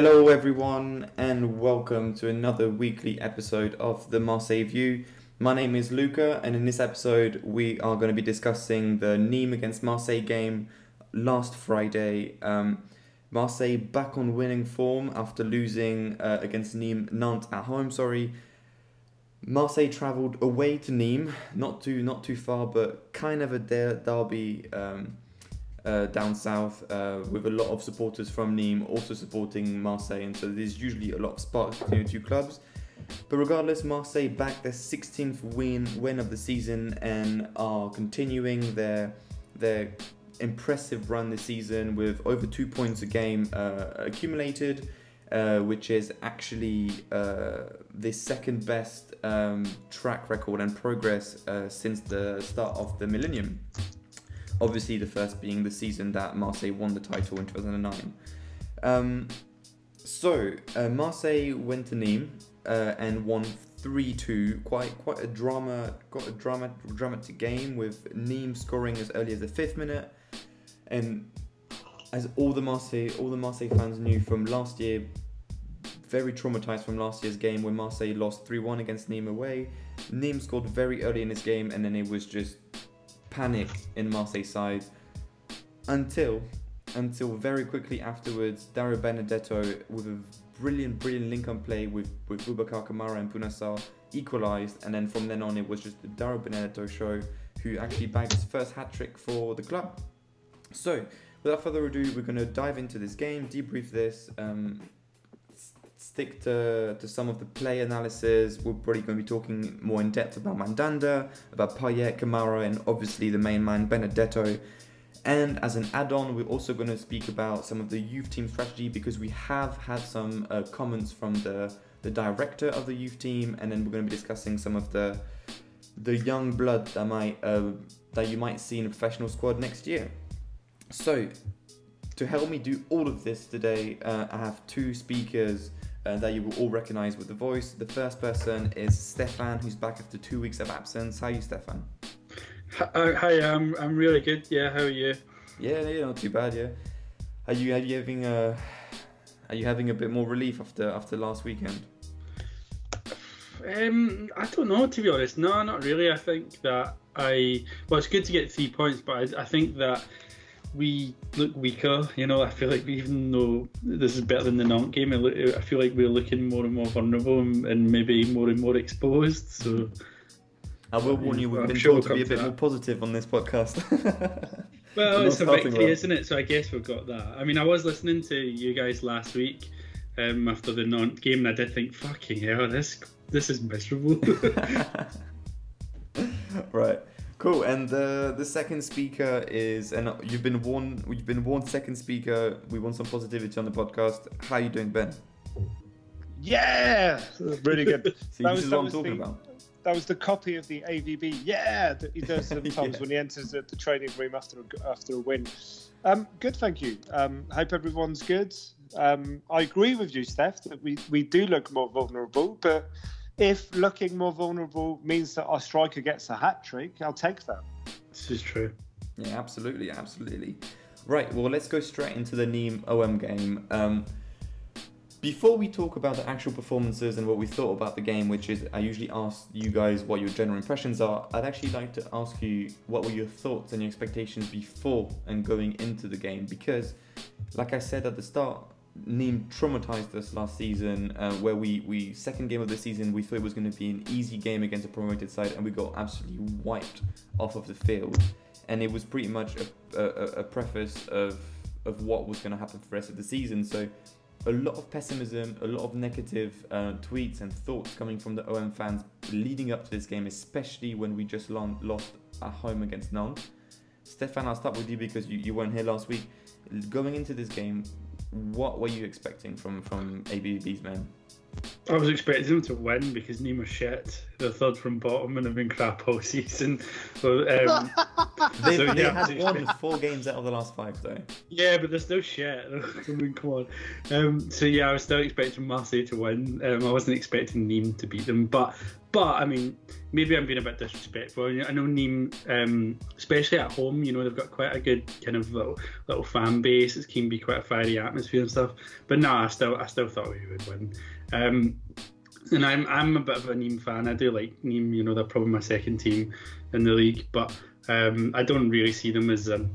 Hello, everyone, and welcome to another weekly episode of the Marseille View. My name is Luca, and in this episode, we are going to be discussing the Nîmes against Marseille game last Friday. Um, Marseille back on winning form after losing uh, against Nîmes Nantes at home. Sorry, Marseille travelled away to Nîmes, not too not too far, but kind of a der- derby. Um, uh, down south uh, with a lot of supporters from Nîmes also supporting Marseille, and so there's usually a lot of sparks between the two clubs. But regardless, Marseille back their 16th win win of the season and are continuing their their impressive run this season with over two points a game uh, accumulated, uh, which is actually uh, the second best um, track record and progress uh, since the start of the millennium. Obviously, the first being the season that Marseille won the title in 2009. Um, so, uh, Marseille went to Nîmes uh, and won 3-2. Quite quite a drama, got a drama, dramatic game with Nîmes scoring as early as the fifth minute, and as all the Marseille all the Marseille fans knew from last year, very traumatized from last year's game when Marseille lost 3-1 against Nîmes away. Nîmes scored very early in this game, and then it was just panic in Marseille side until until very quickly afterwards Dario Benedetto with a brilliant brilliant link on play with with Boubacar Kamara and Bouna Sarr equalized. And then from then on it was just the Dario Benedetto show who actually bagged his first hat trick for the club. So without further ado we're going to dive into this game debrief this um, stick to, to some of the play analysis we're probably going to be talking more in depth about Mandanda about Payet, Kamara, and obviously the main man Benedetto. And as an add-on, we're also going to speak about some of the youth team strategy because we have had some uh, comments from the the director of the youth team, and then we're going to be discussing some of the the young blood that might uh, that you might see in a professional squad next year. So, to help me do all of this today, uh, I have two speakers uh, that you will all recognize with the voice. The first person is Stefan, who's back after two weeks of absence. How are you, Stefan? Hi, hi, I'm I'm really good. Yeah, how are you? Yeah, yeah, not too bad. Yeah. Are you are you having a are you having a bit more relief after after last weekend? Um, I don't know to be honest. No, not really. I think that I well, it's good to get three points, but I, I think that we look weaker. You know, I feel like even though this is better than the Nantes game, I, feel like we're looking more and more vulnerable and, and maybe more and more exposed. So I will warn you, we've I'm been sure told to we'll be a bit more positive on this podcast. Well, it's a victory, well. isn't it? So I guess we've got that. I mean, I was listening to you guys last week um, after the Nantes game, and I did think, fucking hell, this this is miserable. right. Cool. And the the second speaker is, and you've been warned. You've been warned. Second speaker. We want some positivity on the podcast. How are you doing, Ben? Yeah, really good. See, That this was- is what I'm talking the- about. That was the copy of the AVB. Yeah, that he does sometimes Yeah. when he enters the, the training room after a, after a win. Um, good, thank you. Um, hope everyone's good. Um, I agree with you, Steph, that we, we do look more vulnerable. But if looking more vulnerable means that our striker gets a hat trick, I'll take that. this is true. Yeah, absolutely, absolutely. Right, well, let's go straight into the Nîmes OM game. Um, before we talk about the actual performances and what we thought about the game, which is I usually ask you guys what your general impressions are, I'd actually like to ask you what were your thoughts and your expectations before and going into the game because, like I said at the start, Nîmes traumatized us last season, uh, where we, we second game of the season we thought it was going to be an easy game against a promoted side, and we got absolutely wiped off of the field. And it was pretty much a, a, a preface of of what was going to happen for the rest of the season. So a lot of pessimism, a lot of negative uh, tweets and thoughts coming from the OM fans leading up to this game, especially when we just lo- lost at home against Nantes. Stefan, I'll start with you because you, you weren't here last week. Going into this game, what were you expecting from, from AVB's men? I was expecting them to win because Nîmes shit. They're third from bottom and have been crap all season. So, um, They, So, they yeah, had won four games out of the last five, though. yeah, but they're still shit. I mean, come on. Um, so yeah, I was still expecting Marseille to win. Um, I wasn't expecting Nîmes to beat them, but but I mean, maybe I'm being a bit disrespectful. I know Nîmes, um, especially at home, you know, they've got quite a good kind of little little fan base. It can be quite a fiery atmosphere and stuff. But no, I still I still thought we would win. Um, and I'm I'm a bit of a Nîmes fan. I do like Nîmes. You know, they're probably my second team in the league, but um, I don't really see them as a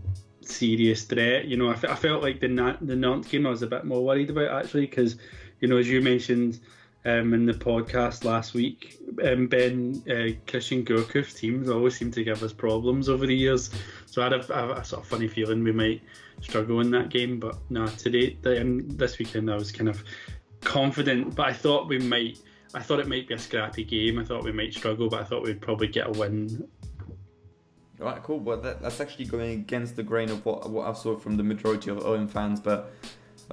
serious threat. You know, I, felt like the Na- the Nantes game I was a bit more worried about actually because, you know, as you mentioned um, in the podcast last week, um, Ben uh, Christian Gourcuff's teams always seem to give us problems over the years. So I had a, I had a sort of funny feeling we might struggle in that game. But no, today um, this weekend I was kind of confident, but I thought we might. I thought it might be a scrappy game. I thought we might struggle, but I thought we'd probably get a win. All right, cool. Well, that, that's actually going against the grain of what what I saw from the majority of OM fans. But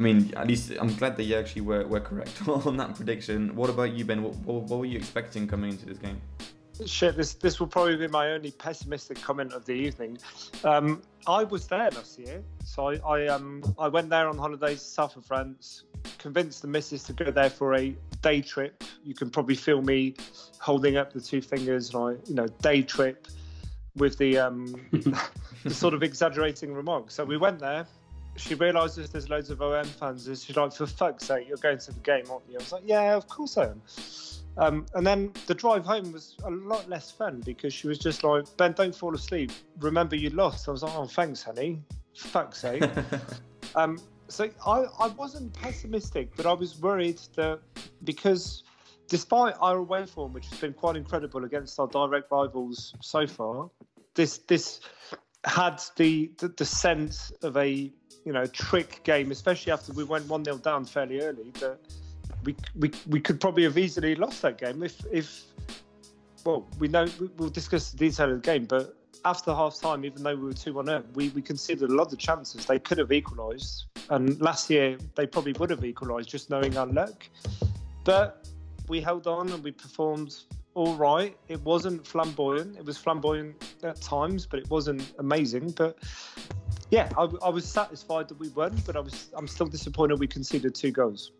I mean, at least I'm glad that you actually were, were correct on that prediction. What about you, Ben? What, what, what were you expecting coming into this game? Shit, this this will probably be my only pessimistic comment of the evening. Um, I was there last year, so I, I um I went there on holidays south of France. Convinced the missus to go there for a day trip. You can probably feel me holding up the two fingers, and I you know day trip with the um the sort of exaggerating remark. So we went there. She realises there's loads of OM fans. and She's like, for fuck's sake, you're going to the game, aren't you? I was like, yeah, of course I am. Um, and then the drive home was a lot less fun because she was just like, Ben, don't fall asleep. Remember you lost. I was like, oh, thanks, honey. Fuck's sake. um, so I, I wasn't pessimistic, but I was worried that because despite our away form, which has been quite incredible against our direct rivals so far, this this had the the, the sense of a you know trick game, especially after we went one 0 down fairly early. That we, we we could probably have easily lost that game if if well we know we'll discuss the detail of the game, but after half time, even though we were 2 1 up, we, we considered a lot of chances. They could have equalised. And last year, they probably would have equalised, just knowing our luck. But we held on and we performed all right. It wasn't flamboyant. It was flamboyant at times, but it wasn't amazing. But yeah, I, I was satisfied that we won, but I was I'm still disappointed we conceded two goals.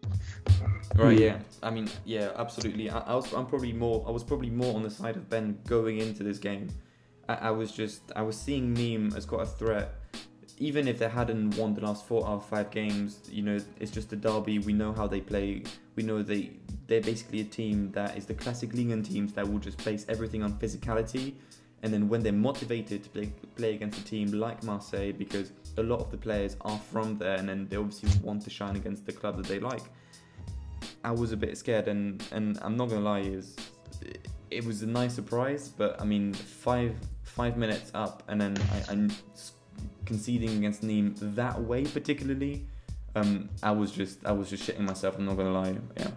Right. Yeah. I mean, yeah, absolutely. I, I was. I'm probably more. I was probably more on the side of Ben going into this game. I, I was just. I was seeing Nîmes as quite a threat. Even if they hadn't won the last four out of five games, you know, it's just a derby. We know how they play. We know they they're basically a team that is the classic 1 teams that will just place everything on physicality. And then when they're motivated to play, play against a team like Marseille, because a lot of the players are from there, and then they obviously want to shine against the club that they like. I was a bit scared, and and I'm not gonna lie, is it was a nice surprise, but I mean five five minutes up, and then I, I'm conceding against Nîmes that way particularly. Um, I was just I was just shitting myself. I'm not gonna lie, yeah.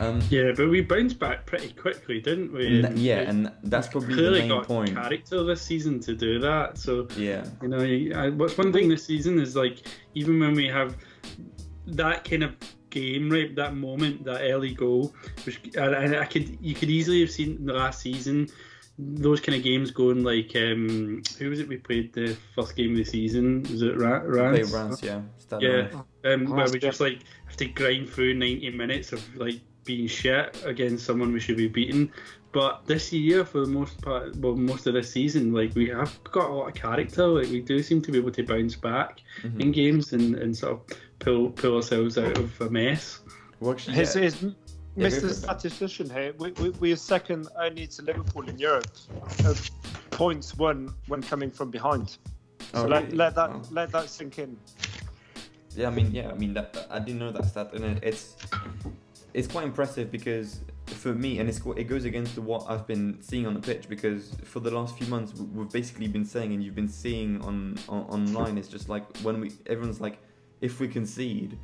Um, Yeah, but we bounced back pretty quickly, didn't we? and And that- yeah, we and that's probably the main got point. character this season to do that. So Yeah, You know, I, what's one thing this season is like even when we have that kind of game, right, that moment, that early goal, which and, and I could you could easily have seen in the last season those kind of games going like um who was it we played the first game of the season? Was it Ra- play Reims? Reims, yeah, Stade Yeah, um, where we just like have to grind through 90 minutes of like being shit against someone we should be beating. But this year, for the most part, well, most of this season, like we have got a lot of character. Like we do seem to be able to bounce back Mm-hmm. in games and, and sort of pull pull ourselves out of a mess. Well, actually, His, his, Yeah, go for Mr. it. Statistician here, we, we, we are second only to Liverpool in Europe of points won when coming from behind. So Oh, let, really? let that Wow. let that sink in. Yeah, I mean, yeah, I mean that I didn't know that stat, and it, it's it's quite impressive because for me, and it goes against what I've been seeing on the pitch because for the last few months we- we've basically been saying, and you've been seeing on, on online, it's just like when we everyone's like, if we concede,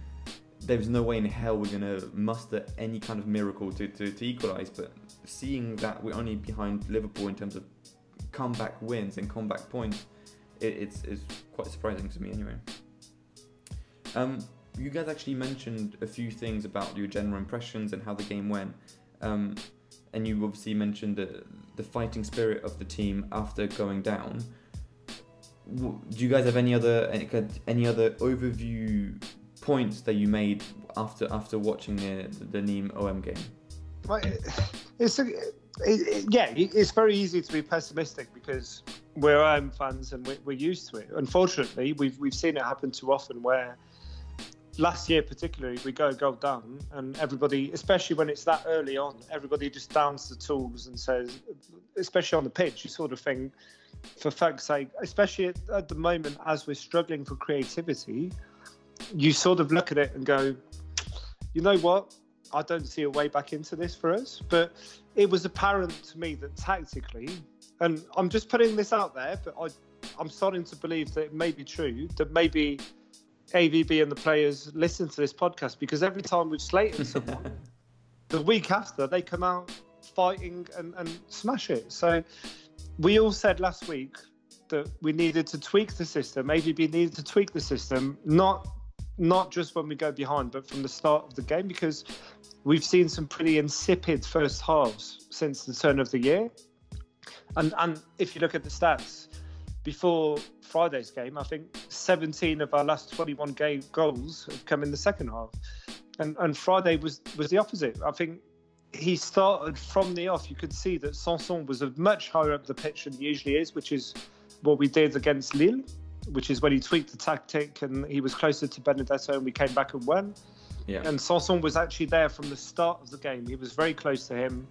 there's no way in hell we're gonna muster any kind of miracle to, to, to equalise. But seeing that we're only behind Liverpool in terms of comeback wins and comeback points, it, it's, it's quite surprising to me anyway. Um, you guys actually mentioned a few things about your general impressions and how the game went. Um, and you obviously mentioned the, the fighting spirit of the team after going down. Do you guys have any other any other overview points that you made after after watching the the Nîmes OM game? Well, it's a, it, it, yeah, it's very easy to be pessimistic because we're OM fans and we're, we're used to it. Unfortunately, we've we've seen it happen too often where last year particularly we go go down and everybody especially when it's that early on everybody just downs the tools and says especially on the pitch you sort of thing for fuck's sake especially at, at the moment as we're struggling for creativity you sort of look at it and go you know what? I don't see a way back into this for us. But it was apparent to me that tactically and i'm just putting this out there but i i'm starting to believe that it may be true that maybe AVB and the players listen to this podcast because every time we've slated someone, the week after they come out fighting and, and smash it. So we all said last week that we needed to tweak the system. AVB needed to tweak the system, not not just when we go behind, but from the start of the game because we've seen some pretty insipid first halves since the turn of the year. And and if you look at the stats, before Friday's game, I think 17 of our last 21 game goals have come in the second half, and and Friday was was the opposite. I think he started from the off. You could see that Sanson was a much higher up the pitch than he usually is, which is what we did against Lille, which is when he tweaked the tactic and he was closer to Benedetto, and we came back and won. Yeah. And Sanson was actually there from the start of the game. He was very close to him.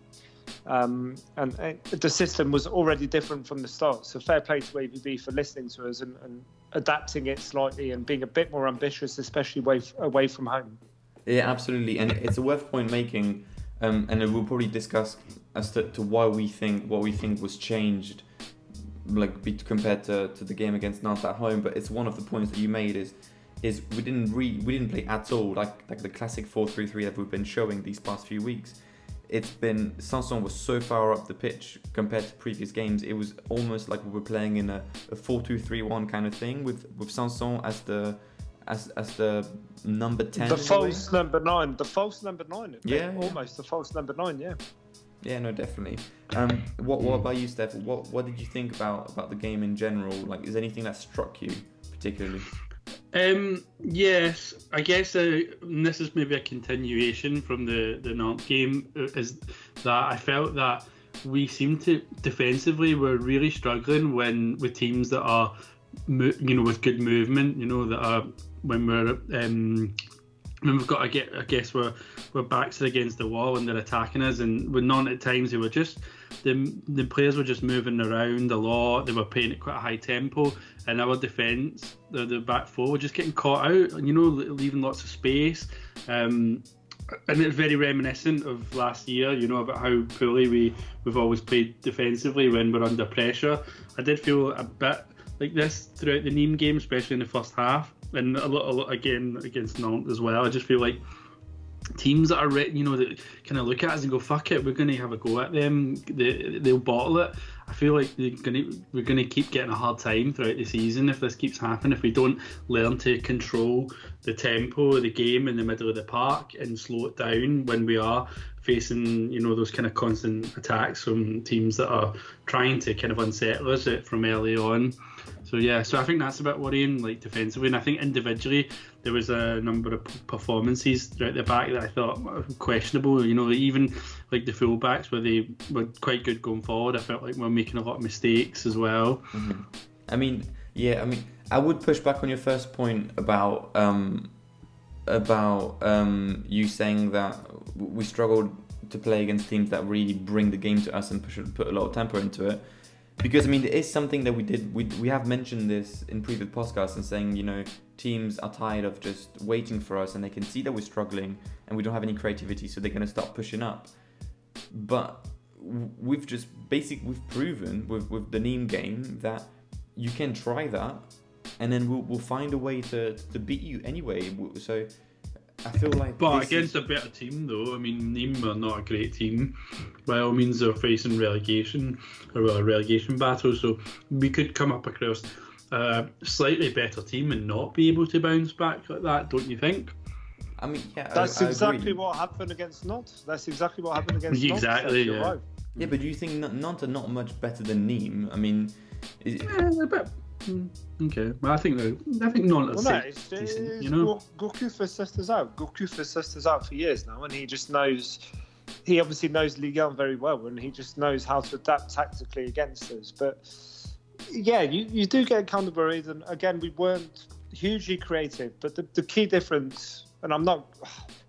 Um, and uh, the system was already different from the start. So fair play to AVB for listening to us and, and adapting it slightly and being a bit more ambitious, especially away, away from home. Yeah, absolutely, and it's a worth point making, um, and we'll probably discuss as to, to, why we think what we think was changed, like be, compared to, to the game against Nantes at home. But it's one of the points that you made is is we didn't re, we didn't play at all like like the classic four three three that we've been showing these past few weeks it's been Sanson was so far up the pitch compared to previous games. It was almost like we were playing in a, a 4-2-3-1 kind of thing with with Sanson as the as as the number ten. The false number nine. The false number nine. Yeah, almost the false number nine. Yeah. Yeah, no, definitely. Um, what what about you, Steph? What what did you think about about the game in general? Like, is anything that struck you particularly? Um, yes, I guess uh, this is maybe a continuation from the the Nantes game. Uh, is that I felt that we seem to defensively we're really struggling when with teams that are you know with good movement. You know that are when we're um, when we've got I get I guess we're we're backs against the wall and they're attacking us, and with Nantes at times they were just the the players were just moving around a lot. They were playing at quite a high tempo, and our defence, the, the back four, just getting caught out, and you know, leaving lots of space. Um, and it's very reminiscent of last year, you know, about how poorly we we've always played defensively when we're under pressure. I did feel a bit like this throughout the Nîmes game, especially in the first half, and a lot, a lot again against Nantes as well. I just feel like teams that are you know that kind of look at us and go fuck it we're going to have a go at them they, they'll bottle it i feel like gonna, we're going to keep getting a hard time throughout the season if this keeps happening if we don't learn to control the tempo of the game in the middle of the park and slow it down when we are facing you know those kind of constant attacks from teams that are trying to kind of unsettle us uh, from early on so yeah, so I think that's a bit worrying, like defensively, and I think individually there was a number of performances throughout the back that I thought were questionable. You know, even like the fullbacks where they were quite good going forward. I felt like we are making a lot of mistakes as well. Mm-hmm. I mean, yeah, I mean, I would push back on your first point about um, about um, you saying that we struggled to play against teams that really bring the game to us and push, put a lot of tempo into it because I mean it is something that we did we, we have mentioned this in previous podcasts and saying you know teams are tired of just waiting for us and they can see that we're struggling and we don't have any creativity so they're going to start pushing up. But we've just basically we've proven with, with the Nîmes game that you can try that and then we'll, we'll find a way to, to beat you anyway. So I feel like. But against is- a better team, though, I mean, Nîmes are not a great team. By all means, they're facing relegation or well, a relegation battle, so we could come up across a slightly better team and not be able to bounce back like that, don't you think? I mean, yeah, That's I, I exactly agree. what happened against Nantes. That's exactly what happened against Nantes. Exactly, yeah. right. Yeah, but do you think N- Nantes are not much better than Nîmes? I mean, is, Yeah, a bit. Mm, Okay, well, I think they're, I think not Well, no, it's, decent, it's you know. Gour- Gourcuff sisters out. Gourcuff has sussed us out for years now, and he just knows. He obviously knows Ligue 1 very well, and he just knows how to adapt tactically against us. But yeah, you, you do get kind of worried, and again, we weren't hugely creative. But the, the key difference, and I'm not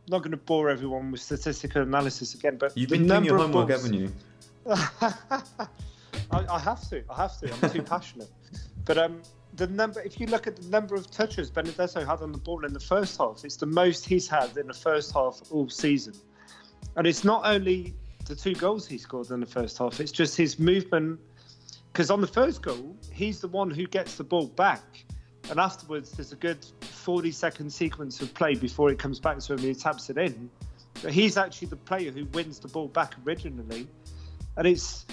not going to bore everyone with statistical analysis again, but you've been doing number your of homework, balls- haven't you? I, I have to. I have to. I'm too passionate. But um, the number, if you look at the number of touches Benedetto had on the ball in the first half, it's the most he's had in the first half all season. And it's not only the two goals he scored in the first half; it's just his movement. Because on the first goal, he's the one who gets the ball back, and afterwards there's a good 40-second sequence of play before it comes back to him. And he taps it in. But he's actually the player who wins the ball back originally, and it's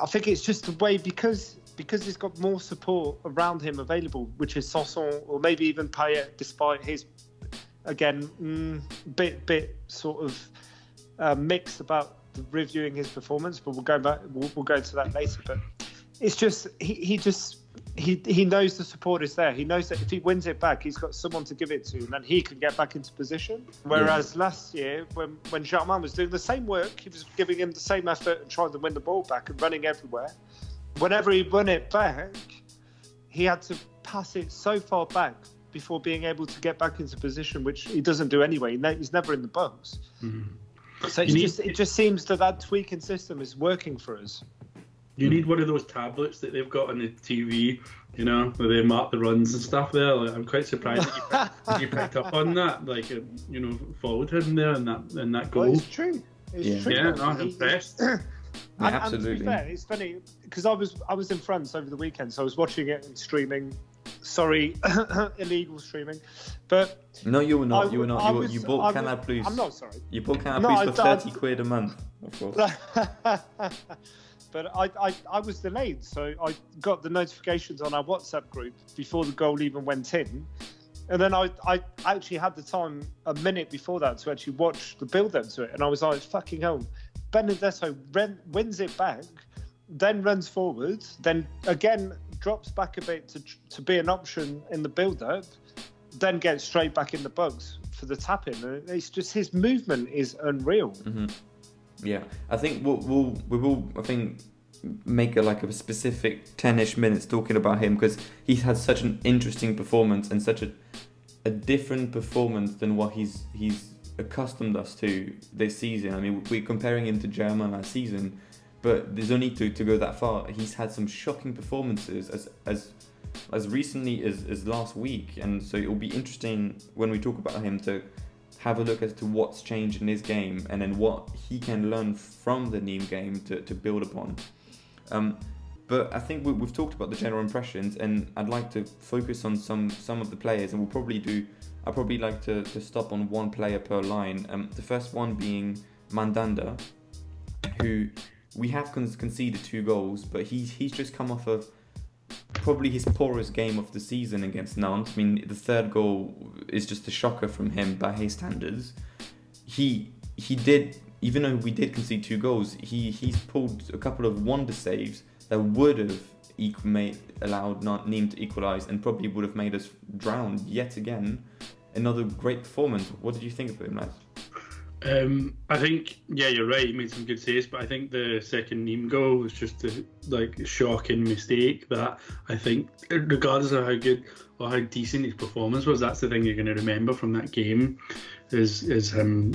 I think it's just the way because because he's got more support around him available, which is Sanson or maybe even Payet, despite his again mm, bit bit sort of uh, mixed about reviewing his performance. But we'll go back. We'll, we'll go to that later. But it's just he, he just he he knows the support is there. He knows that if he wins it back, he's got someone to give it to, and then he can get back into position. Whereas last year, when when Germain was doing the same work, he was giving him the same effort and trying to win the ball back and running everywhere. Whenever he won it back, he had to pass it so far back before being able to get back into position, which he doesn't do anyway. He's never in the box. So it's need- just, it just seems that that tweaking system is working for us. You need one of those tablets that they've got on the TV, you know, where they mark the runs and stuff there. Like, I'm quite surprised that you, picked, you picked up on that. Like, uh, you know, followed him there and that in that Well, goal. it's true. It's Yeah. true. Yeah, no, I'm He- and, and to be fair, it's funny because I was I was in France over the weekend, so I was watching it and streaming. Sorry, illegal streaming, but No, you were not. I you were not. I You, was- you bought I Canal Plus. I'm not sorry. You bought Canal No, Plus for thirty quid a month, of course. but I, I, I was delayed, so I got the notifications on our WhatsApp group before the goal even went in. And then I, I actually had the time a minute before that to actually watch the build up to it. And I was like, fucking hell. Benedetto ren- wins it back, then runs forward, then again drops back a bit to, to be an option in the build up, then gets straight back in the box for the tap in. It's just his movement is unreal. Mm-hmm. Yeah, I think we'll, we'll we will I think make a, like a specific ten-ish minutes talking about him because he's had such an interesting performance and such a a different performance than what he's he's accustomed us to this season. I mean, we're comparing him to Germain last season, but there's no need to, to go that far. He's had some shocking performances as as as recently as, as last week, and so it will be interesting when we talk about him to have a look as to what's changed in his game and then what he can learn from the Nîmes game to, to build upon. Um, but I think we, we've talked about the general impressions, and I'd like to focus on some some of the players, and we'll probably do. I'd probably like to, to stop on one player per line. Um, the first one being Mandanda, who we have con- conceded two goals, but he's he's just come off of probably his poorest game of the season against Nantes. I mean, the third goal is just a shocker from him by his standards. He he did even though we did concede two goals, he he's pulled a couple of wonder saves that would have equal made, allowed not Nîmes to equalise and probably would have made us drown yet again. Another great performance. What did you think of him, lads? Um, I think, yeah, you're right. He made some good saves, but I think the second Nîmes goal was just a like shocking mistake. That I think, regardless of how good or how decent his performance was, that's the thing you're going to remember from that game, is is him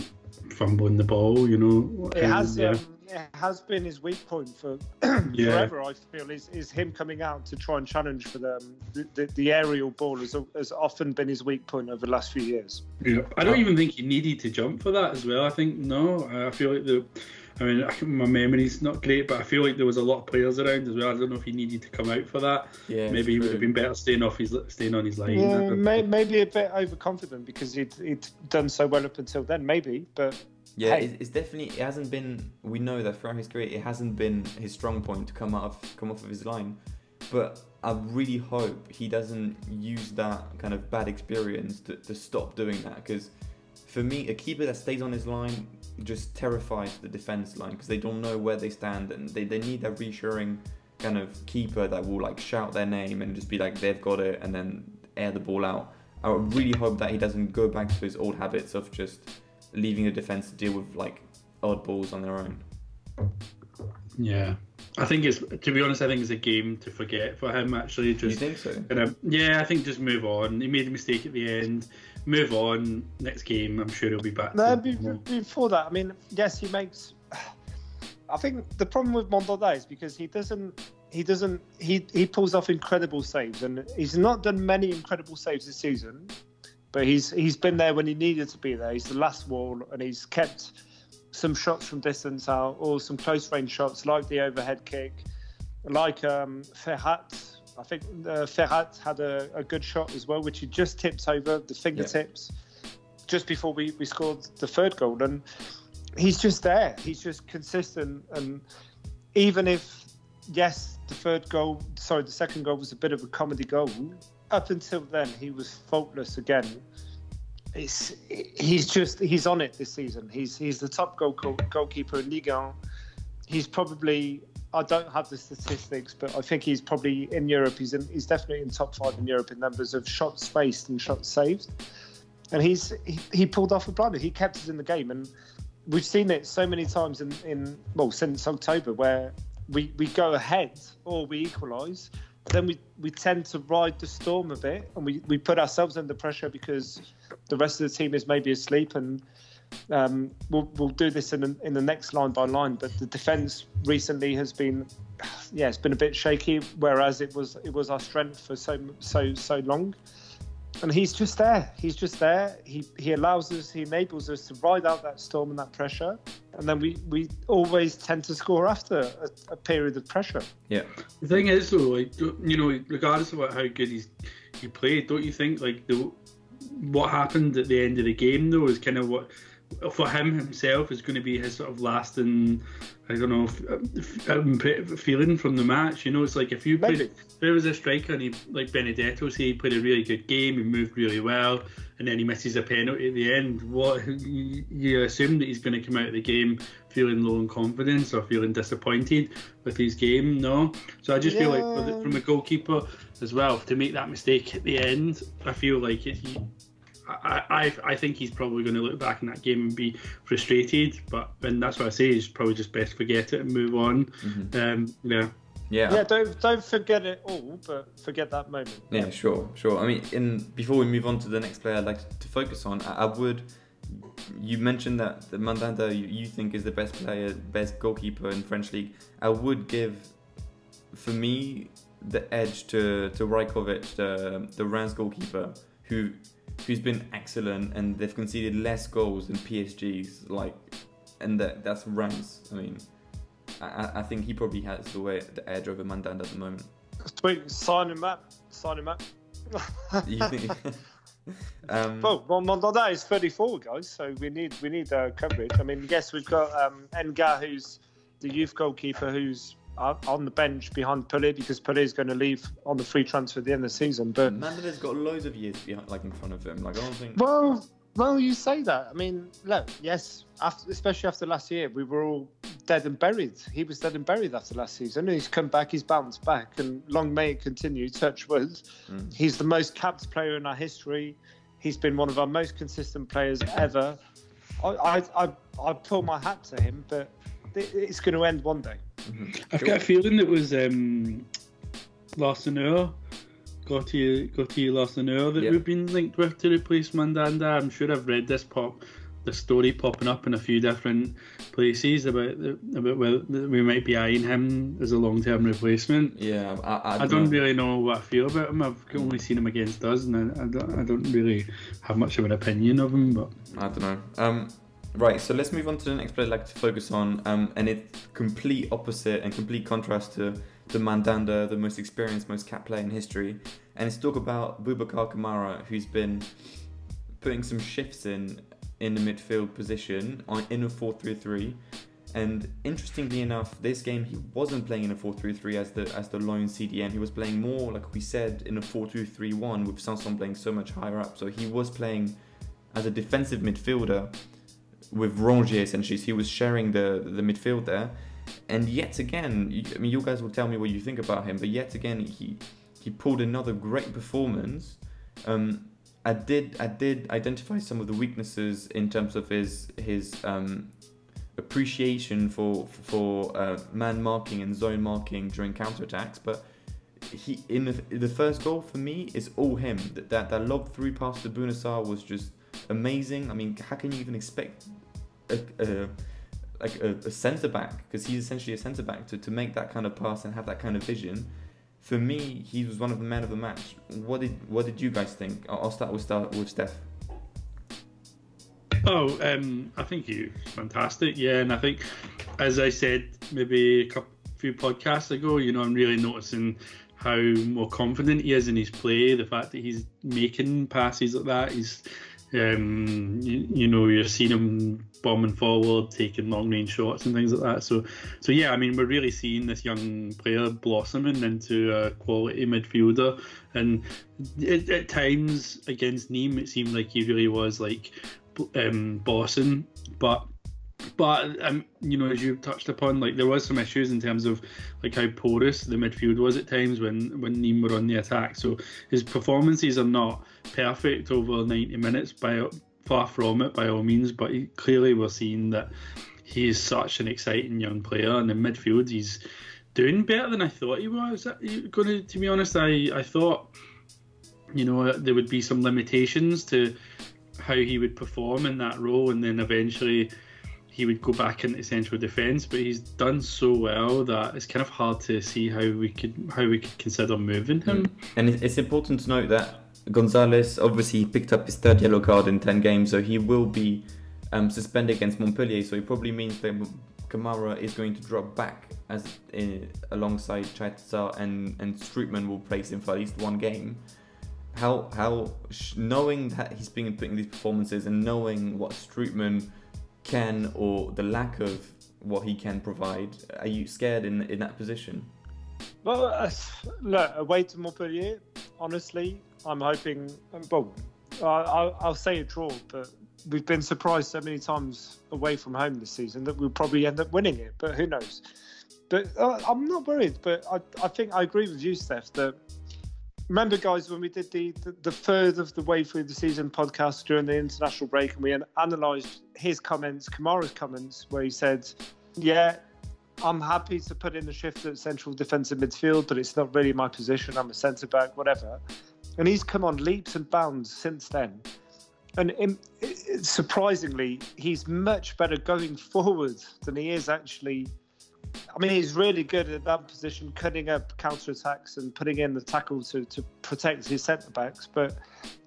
fumbling the ball. You know, It has yeah. um, it has been his weak point for Yeah. forever. I feel is, is him coming out to try and challenge for them. The, the, the aerial ball has, has often been his weak point over the last few years. Yeah. I don't even think he needed to jump for that as well. I think no. I feel like the. I mean, my memory's not great, but I feel like there was a lot of players around as well. I don't know if he needed to come out for that. Yeah, Maybe he would have been better staying off his staying on his line. Yeah, may, maybe a bit overconfident because he'd, he'd done so well up until then. Maybe, but Yeah, Hey. it's, definitely it hasn't been. We know that throughout his career, it hasn't been his strong point to come out of come off of his line. But I really hope he doesn't use that kind of bad experience to, to stop doing that. Because for me, a keeper that stays on his line just terrifies the defense line because they don't know where they stand and they, they need that reassuring kind of keeper that will like shout their name and just be like they've got it and then air the ball out. I really hope that he doesn't go back to his old habits of just leaving the defense to deal with like odd balls on their own. Yeah, I think it's to be honest. I think it's a game to forget for him. Actually, Do you just think so? kind of yeah. I think just move on. He made a mistake at the end. Move on. Next game, I'm sure he'll be back. No, be- before that, I mean, yes, he makes. I think the problem with Mandanda is because he doesn't, he doesn't, he he pulls off incredible saves, and he's not done many incredible saves this season, but he's he's been there when he needed to be there. He's the last wall, and he's kept some shots from distance out, or some close range shots like the overhead kick, like um, Ferhat. I think uh, Ferhat had a, a good shot as well, which he just tipped over the fingertips just before we, we scored the third goal. And he's just there. He's just consistent. And even if, yes, the third goal, sorry, the second goal was a bit of a comedy goal, up until then, he was faultless again. It's, he's just he's on it this season. He's he's the top goal, goal goalkeeper in Ligue 1. He's probably I don't have the statistics, but I think he's probably in Europe. He's in, he's definitely in top five in Europe in numbers of shots faced and shots saved. And he's he, he pulled off a blunder. He kept us in the game, and we've seen it so many times in, in well since October where we, we go ahead or we equalise. Then we, we tend to ride the storm a bit, and we, we put ourselves under pressure because the rest of the team is maybe asleep and um, we'll, we'll do this in, the- in the next line by line, but the defence recently has been, yeah, it's been a bit shaky. Whereas it was it was our strength for so so so long, and he's just there. He's just there. He he allows us, he enables us to ride out that storm and that pressure, and then we we always tend to score after a, a period of pressure. Yeah. The thing is, though, like you know, regardless of what, how good he's he played, don't you think like the what happened at the end of the game though is kind of what for him himself is going to be his sort of lasting, I don't know, f- um, feeling from the match. You know, it's like if you played, Maybe. if there was a striker and he like Benedetto, say he played a really good game, he moved really well, and then he misses a penalty at the end. What you, you assume that he's going to come out of the game feeling low in confidence or feeling disappointed with his game? No. So I just feel like Yeah. from a goalkeeper as well to make that mistake at the end, I feel like it. He, I, I, I think he's probably going to look back in that game and be frustrated, but and that's what I say. It's probably just best forget it and move on. Um, yeah, Yeah. Yeah, don't don't forget it all, but forget that moment. Yeah, sure, sure. I mean, in before we move on to the next player, I'd like to focus on. I, I would. You mentioned that the Mandanda you, you think is the best player, best goalkeeper in French league. I would give, for me, the edge to to Rajkovic, the the Reims goalkeeper, who who's been excellent, and they've conceded less goals than PSG's. Like, and that that's ranks. I mean, I, I- think he probably has the way the edge over Mandanda at the moment. Sweet, sign him up. Sign him up. You think? um, Well, well, Mandanda is 34, guys. So we need we need uh, coverage. I mean, yes, we've got um, Engar, who's the youth goalkeeper, who's on the bench behind Pelé because Pelé is going to leave on the free transfer at the end of the season. But Mandanda's got loads of years behind, like in front of him. Like I don't think. well, well, you say that. I mean, look, yes, after, especially after last year, we were all dead and buried. He was dead and buried after last season. And he's come back. He's bounced back, and long may it continue. Touch wood. Mm. He's the most capped player in our history. He's been one of our most consistent players ever. I, I, I, I pull my hat to him, but it's going to end one day. I've got a feeling it was um, Larsonneur, Gautier, Gautier Larsonneur that Yeah. we've been linked with to replace Mandanda. I'm sure I've read this pop the story popping up in a few different places about the, about whether we might be eyeing him as a long term replacement. Yeah, I, I, I don't know. really know what I feel about him. I've only seen him against us, and I, I, don't, I don't really have much of an opinion of him. But I don't know. Um, right, so let's move on to the next player I'd like to focus on, um, and it's complete opposite and complete contrast to the Mandanda, the most experienced, most cap player in history, and it's talk about Boubacar Kamara, who's been putting some shifts in in the midfield position on in a 4-3-3. And interestingly enough, this game he wasn't playing in a 4-3-3 as the as the lone CDM. He was playing more, like we said, in a 4-2-3-1 with Sanson playing so much higher up. So he was playing as a defensive midfielder with Rongier essentially. He was sharing the the midfield there. And yet again, I mean, you guys will tell me what you think about him. But yet again, he he pulled another great performance. Um, I did I did identify some of the weaknesses in terms of his his um, appreciation for for uh, man marking and zone marking during counterattacks, but he in the, the first goal for me is all him. That that, that lob through pass to Bouna Sarr was just amazing. I mean, how can you even expect a, a like a, a centre back because he's essentially a centre back to, to make that kind of pass and have that kind of vision. For me, he was one of the men of the match. What did what did you guys think? I'll start with start with Steph. Oh, um, I think he's fantastic. Yeah, and I think, as I said, maybe a couple, few podcasts ago, you know, I'm really noticing how more confident he is in his play. The fact that he's making passes like that, he's, um, you, you know, you're seeing him bombing forward, taking long range shots and things like that. So, so yeah, I mean, we're really seeing this young player blossoming into a quality midfielder. And at, at times against Nîmes, it seemed like he really was like um, bossing, but but um, you know, as you touched upon, like there was some issues in terms of like how porous the midfield was at times when when Nîmes were on the attack. So his performances are not perfect over 90 minutes by far from it by all means, but he, clearly we're seeing that he is such an exciting young player, and in midfield he's doing better than I thought he was. Going to, to be honest, I I thought you know there would be some limitations to how he would perform in that role, and then eventually he would go back into central defence. But he's done so well that it's kind of hard to see how we could how we could consider moving him. Hmm. And it's important to note that Gonzalez obviously picked up his third yellow card in 10 games, so he will be um, suspended against Montpellier. So it probably means that Kamara is going to drop back as in, alongside Caleta-Car and and Strootman will place him for at least one game. How how knowing that he's been putting these performances and knowing what Strootman can or the lack of what he can provide, are you scared in in that position? Well, uh, look, away to Montpellier, honestly, I'm hoping. Well, I- I'll, I'll say a draw, but we've been surprised so many times away from home this season that we'll probably end up winning it, but who knows? But uh, I'm not worried, but I, I think I agree with you, Steph, that. Remember, guys, when we did the, the, the third of the way through the season podcast during the international break, and we analysed his comments, Kamara's comments, where he said, "Yeah, I'm happy to put in the shift at central defensive midfield, but it's not really my position. I'm a centre back, whatever. And he's come on leaps and bounds since then. And in, surprisingly, he's much better going forward than he is actually. I mean, he's really good at that position, cutting up counter attacks and putting in the tackle to, to protect his centre backs. But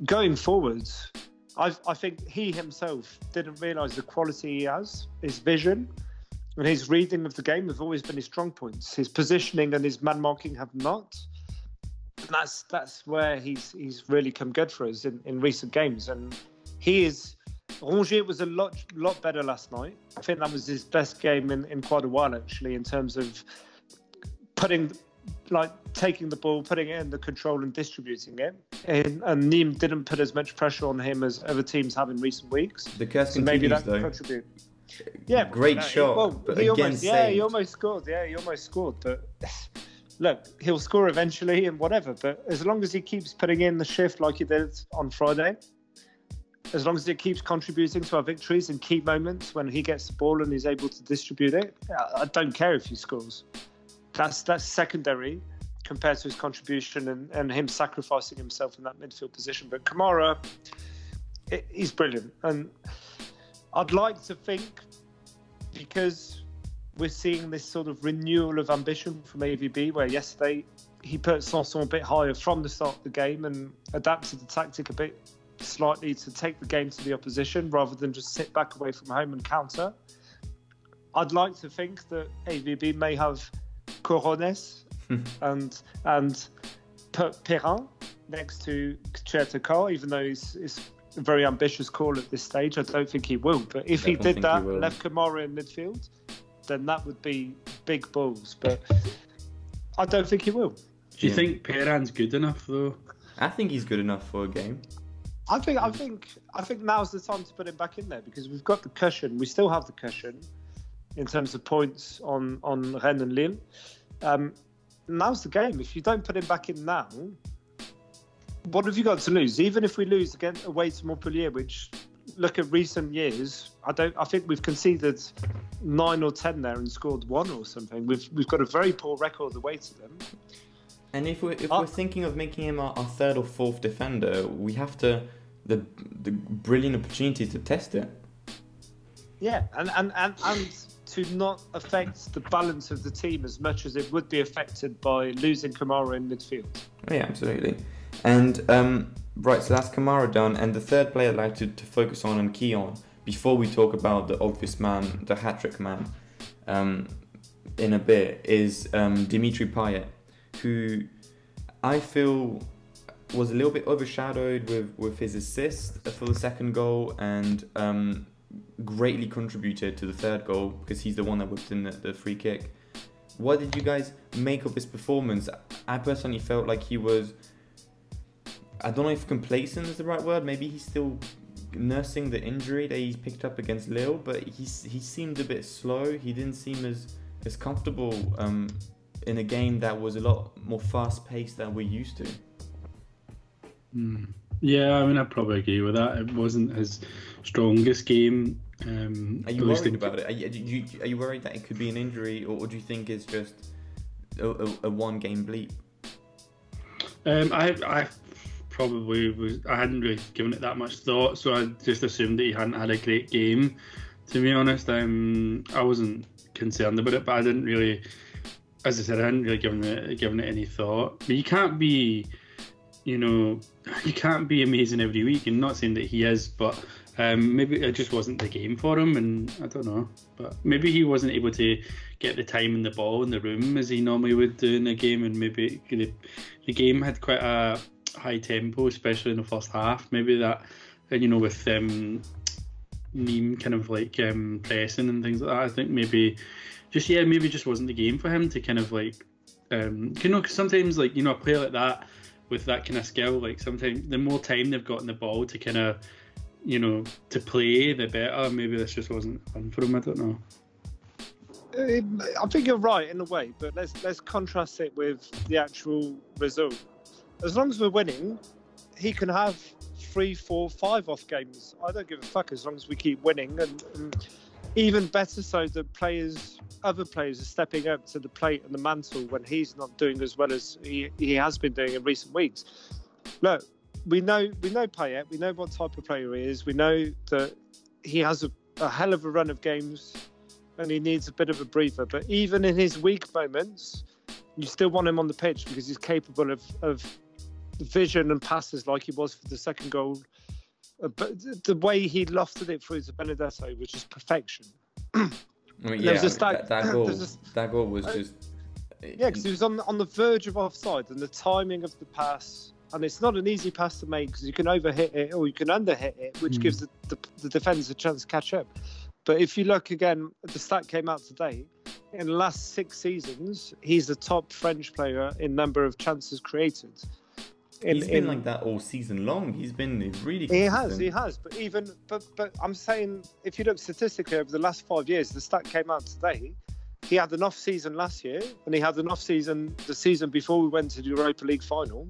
going forwards, I, I think he himself didn't realise the quality he has, his vision, and his reading of the game have always been his strong points. His positioning and his man marking have not. That's that's where he's he's really come good for us in, in recent games. And he is Rongier was a lot lot better last night. I think that was his best game in, in quite a while actually in terms of putting like taking the ball, putting it in the control and distributing it. And, and Nîmes didn't put as much pressure on him as other teams have in recent weeks. The curse So maybe that though. contribute. Yeah, Great no, shot, well, he again almost, yeah, he saved. almost scored. Yeah, he almost scored. But look, he'll score eventually and whatever. But as long as he keeps putting in the shift like he did on Friday, as long as he keeps contributing to our victories in key moments when he gets the ball and he's able to distribute it, I- don't care if he scores. That's that's secondary compared to his contribution and, and him sacrificing himself in that midfield position. But Kamara, it, he's brilliant and. I'd like to think because we're seeing this sort of renewal of ambition from AVB, where yesterday he put Sanson a bit higher from the start of the game and adapted the tactic a bit slightly to take the game to the opposition rather than just sit back away from home and counter. I'd like to think that AVB may have Corones and and Perrin next to Caleta-Car, even though he's, he's a very ambitious call at this stage. I don't think he will. But if he did that, he left Kamara in midfield, then that would be big balls. But I don't think he will. Do you yeah. think Perrin's good enough though? I think he's good enough for a game. I think I think I think now's the time to put him back in there because we've got the cushion. We still have the cushion in terms of points on on Rennes and Lille. Um, now's the game. If you don't put him back in now, what have you got to lose? Even if we lose again away to Montpellier, which look at recent years, I don't. I think we've conceded nine or ten there and scored one or something. We've we've got a very poor record away to them. And if we're if uh, we're thinking of making him our, our, third or fourth defender, we have to the the brilliant opportunity to test it. Yeah, and and and, and to not affect the balance of the team as much as it would be affected by losing Kamara in midfield. Yeah, absolutely. And um, right, so that's Kamara done. And the third player I'd like to, to focus on and key on before we talk about the obvious man, the hat trick man, um, in a bit, is um, Dimitri Payet, who I feel was a little bit overshadowed with, with his assist for the second goal and um, greatly contributed to the third goal because he's the one that whipped in the, the free kick. What did you guys make of his performance? I personally felt like he was I don't know if complacent is the right word. Maybe he's still nursing the injury that he's picked up against Lille, but he he seemed a bit slow. He didn't seem as as comfortable um, in a game that was a lot more fast paced than we're used to. Mm. Yeah, I mean, I probably agree with that. It wasn't his strongest game. Um, are you worried about it? Are you, are you, worried that it could be an injury, or, or do you think it's just a, a, a one game bleep? Um, I, I probably was. I hadn't really given it that much thought, so I just assumed that he hadn't had a great game. To be honest, um, I wasn't concerned about it, but I didn't really, as I said, I hadn't really given it given it any thought. But you can't be, you know, you can't be amazing every week. And not saying that he is, but um, maybe it just wasn't the game for him, and I don't know. But maybe he wasn't able to get the time and the ball in the room as he normally would do in a game, and maybe the, the game had quite a high tempo, especially in the first half. Maybe that, and you know, with um, Nîmes kind of like um, pressing and things like that. I think maybe just yeah, maybe just wasn't the game for him to kind of like, um, you know, cause sometimes like you know a player like that with that kind of skill, like sometimes the more time they've got in the ball to kind of, you know, to play, the better. Maybe this just wasn't fun for him. I don't know. I think you're right in a way, but let's let's contrast it with the actual result as long as we're winning, he can have three, four, five off games. I don't give a fuck as long as we keep winning, and, and even better so that players, other players, are stepping up to the plate and the mantle when he's not doing as well as he, he has been doing in recent weeks. Look, we know we know Payet, we know what type of player he is. We know that he has a, a hell of a run of games, and he needs a bit of a breather. But even in his weak moments, you still want him on the pitch because he's capable of, of vision and passes like he was for the second goal. Uh, but the way he lofted it through to Benedetto was just perfection. I mean, yeah, that, that, goal, a, that goal was uh, just. Yeah, because he was on on the verge of offside, and the timing of the pass, and it's not an easy pass to make because you can overhit it or you can underhit it, which mm. gives the, the, the defenders a chance to catch up. But if you look again, the stat came out today. In the last six seasons, he's the top French player in number of chances created. In, he's been like that all season long. He's been really. Consistent. He has, he has. But even, but but I'm saying, if you look statistically over the last five years, the stat came out today. He had an off season last year, and he had an off season the season before we went to the Europa League final,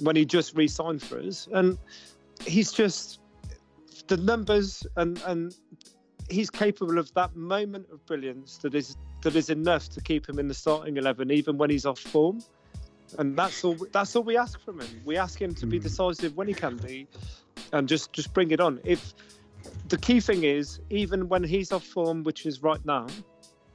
when he just re-signed for us, and he's just the numbers and and he's capable of that moment of brilliance that is that is enough to keep him in the starting eleven, even when he's off form and that's all. That's all we ask from him. We ask him to be hmm. decisive when he can be, and just just bring it on. If the key thing is, even when he's off form, which is right now,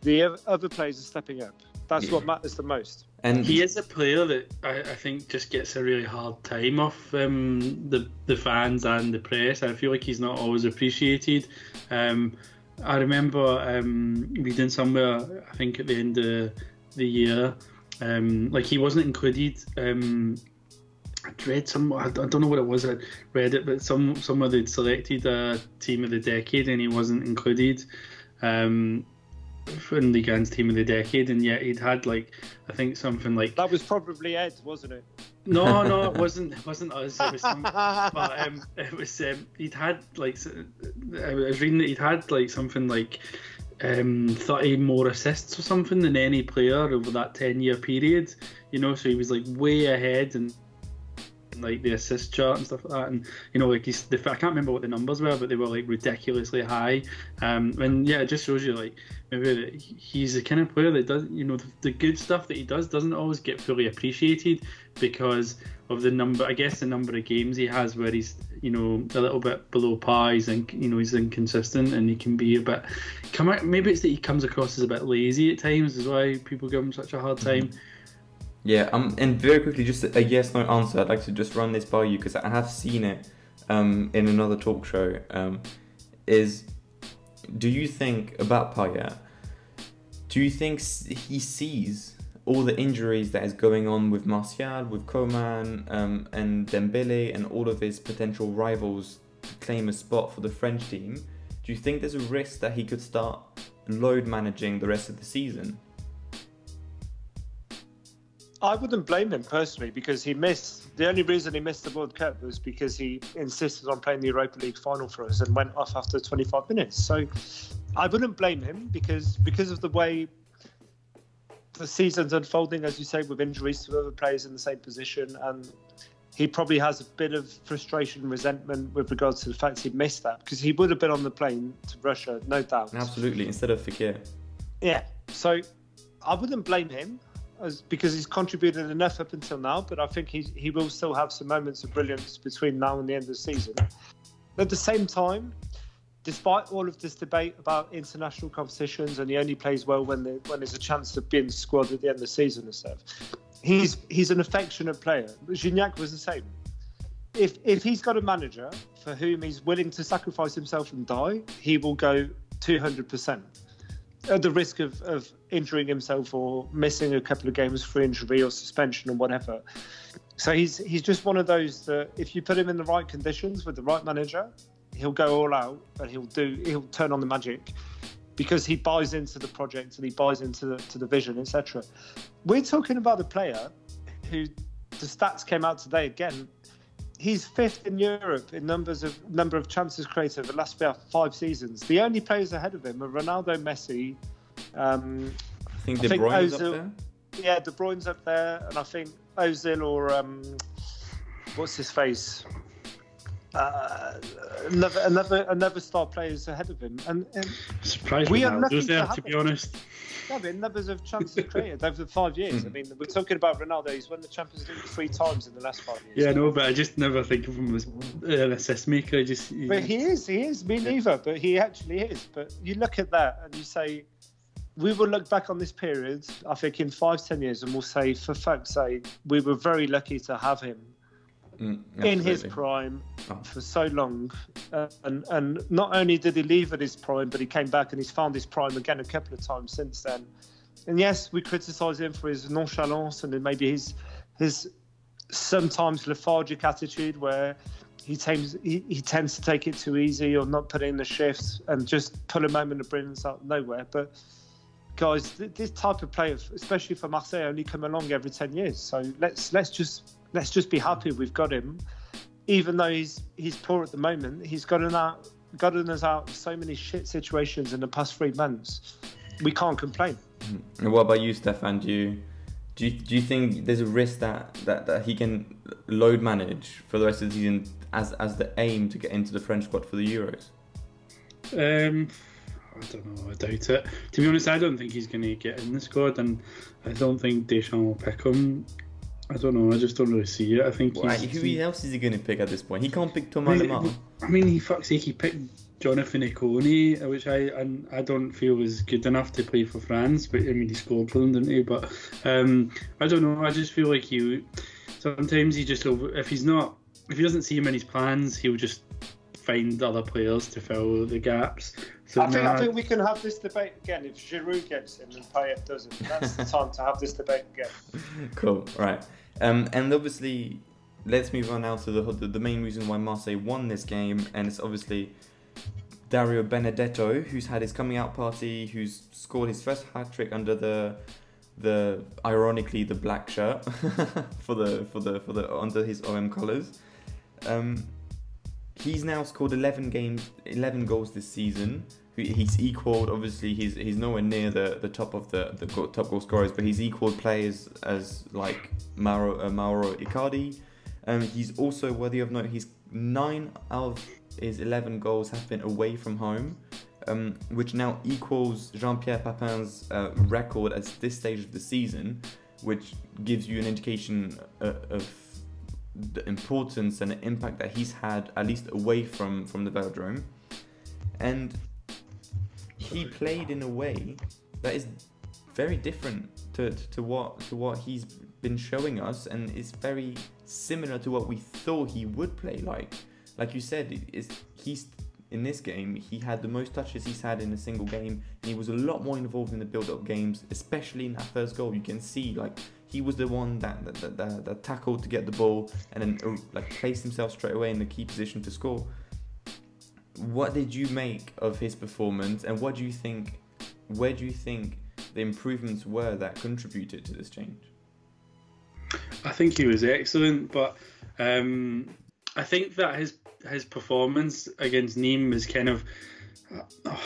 the other players are stepping up. That's Yeah. what matters the most. And He is a player that I, I think just gets a really hard time off um, the the fans and the press. I feel like he's not always appreciated. Um, I remember um, reading somewhere, I think at the end of the year, um, like he wasn't included. Um, I'd read some, I don't know what it was. I read it, but some somewhere they'd selected a team of the decade and he wasn't included. Um, in the Gans team of the decade, and yet he'd had like I think something like That was probably Ed, wasn't it? no, no, it wasn't. It wasn't us. It was some, but um, it was um, he'd had like I was reading that he'd had like something like um, thirty more assists or something than any player over that ten year period. You know, so he was like way ahead and like the assist chart and stuff like that. And you know, like he's the, I can't remember what the numbers were, but they were like ridiculously high. Um, and yeah, it just shows you like maybe he's the kind of player that does you know the, the good stuff that he does doesn't always get fully appreciated because of the number I guess the number of games he has where he's you know a little bit below par he's you know he's inconsistent and he can be a bit come out maybe it's that he comes across as a bit lazy at times is why people give him such a hard time Yeah, um, and very quickly, just a yes no answer. I'd like to just run this by you because I have seen it um, in another talk show. Um, is do you think about Payet? Do you think he sees all the injuries that is going on with Martial, with Coman, um, and Dembele, and all of his potential rivals to claim a spot for the French team? Do you think there's a risk that he could start load managing the rest of the season? I wouldn't blame him personally because he missed. The only reason he missed the World Cup was because he insisted on playing the Europa League final for us and went off after 25 minutes. So I wouldn't blame him because because of the way the season's unfolding, as you say, with injuries to other players in the same position, and he probably has a bit of frustration, and resentment with regards to the fact he missed that because he would have been on the plane to Russia, no doubt. Absolutely, instead of Fekir. Yeah. So I wouldn't blame him as, because he's contributed enough up until now, but I think he, he will still have some moments of brilliance between now and the end of the season. At the same time, despite all of this debate about international competitions and he only plays well when the, when there's a chance of being squad at the end of the season and stuff, he's he's an affectionate player. Gignac was the same. If if he's got a manager for whom he's willing to sacrifice himself and die, he will go 200% at the risk of, of injuring himself or missing a couple of games for injury or suspension or whatever. So he's he's just one of those that if you put him in the right conditions with the right manager, he'll go all out and he'll do he'll turn on the magic because he buys into the project and he buys into the, to the vision, etc. We're talking about the player who the stats came out today again. He's fifth in Europe in numbers of number of chances created over the last five seasons. The only players ahead of him are Ronaldo, Messi. Um, I think De think Bruyne up there. yeah, De Bruyne's up there, and I think Ozil or um, what's his face, uh, another another another star players ahead of him, and, and surprised We are lucky Ronaldo's to to be honest yeah, but numbers of chances created over the five years. I mean, we're talking about Ronaldo. He's won the Champions League three times in the last five years. yeah no but I just never think of him as an assist maker I just But he is, he is. Me neither, but he actually is. But you look at that and you say, we will look back on this period, I think, in five, ten years, and we'll say, for fuck's sake, we were very lucky to have him Mm, in his prime Oh. for so long. Uh, and, and not only did he leave at his prime, but he came back and he's found his prime again a couple of times since then. And yes, we criticise him for his nonchalance and maybe his his sometimes lethargic attitude where he tends he, he tends to take it too easy or not put in the shifts and just pull a moment of brilliance out of nowhere. But guys, th- this type of player, especially for Marseille, only come along every ten years. So let's let's just let's just be happy we've got him. Even though he's he's poor at the moment, he's gotten out gotten us out of so many shit situations in the past three months. We can't complain. And what about you, Stefan? Do you do you, do you think there's a risk that, that, that he can load manage for the rest of the season as as the aim to get into the French squad for the Euros? Um, I don't know. I doubt it. To be honest, I don't think he's going to get in the squad, and I don't think Deschamps will pick him. I don't know. I just don't really see it. I think who else is he going to pick at this point? He can't pick Thomas I mean, I mean, he fuck's sake, he picked Jonathan Ikone, which I and I don't feel is good enough to play for France. But I mean, he scored for them, didn't he? But um, I don't know. I just feel like he sometimes he just over if he's not if he doesn't see him in his plans, he'll just find other players to fill the gaps. So I think, I think we can have this debate again if Giroud gets in and Payet doesn't. That's the time to have this debate again. Cool. Right. Um, and obviously, let's move on now to the, the the main reason why Marseille won this game, and it's obviously Dario Benedetto, who's had his coming out party, who's scored his first hat trick under the the ironically the black shirt for the for the for the under his OM colours. Um, he's now scored 11 games, 11 goals this season. He- He's equaled. Obviously, he's he's nowhere near the, the top of the the top goal scorers, but he's equaled players as like Mauro uh, Mauro Icardi. Um, he's also worthy of note. He's nine out of his 11 goals have been away from home, um, which now equals Jean-Pierre Papin's uh, record at this stage of the season, which gives you an indication uh, of the importance and the impact that he's had, at least away from, from the velodrome. And he played in a way that is very different to, to what to what he's been showing us and is very similar to what we thought he would play like. Like you said, is he's in this game he had the most touches he's had in a single game and he was a lot more involved in the build-up games, especially in that first goal. You can see like he was the one that that, that, that, that tackled to get the ball and then like placed himself straight away in the key position to score. What did you make of his performance and what do you think where do you think the improvements were that contributed to this change? I think he was excellent, but um, I think that his his performance against Nîmes is kind of uh,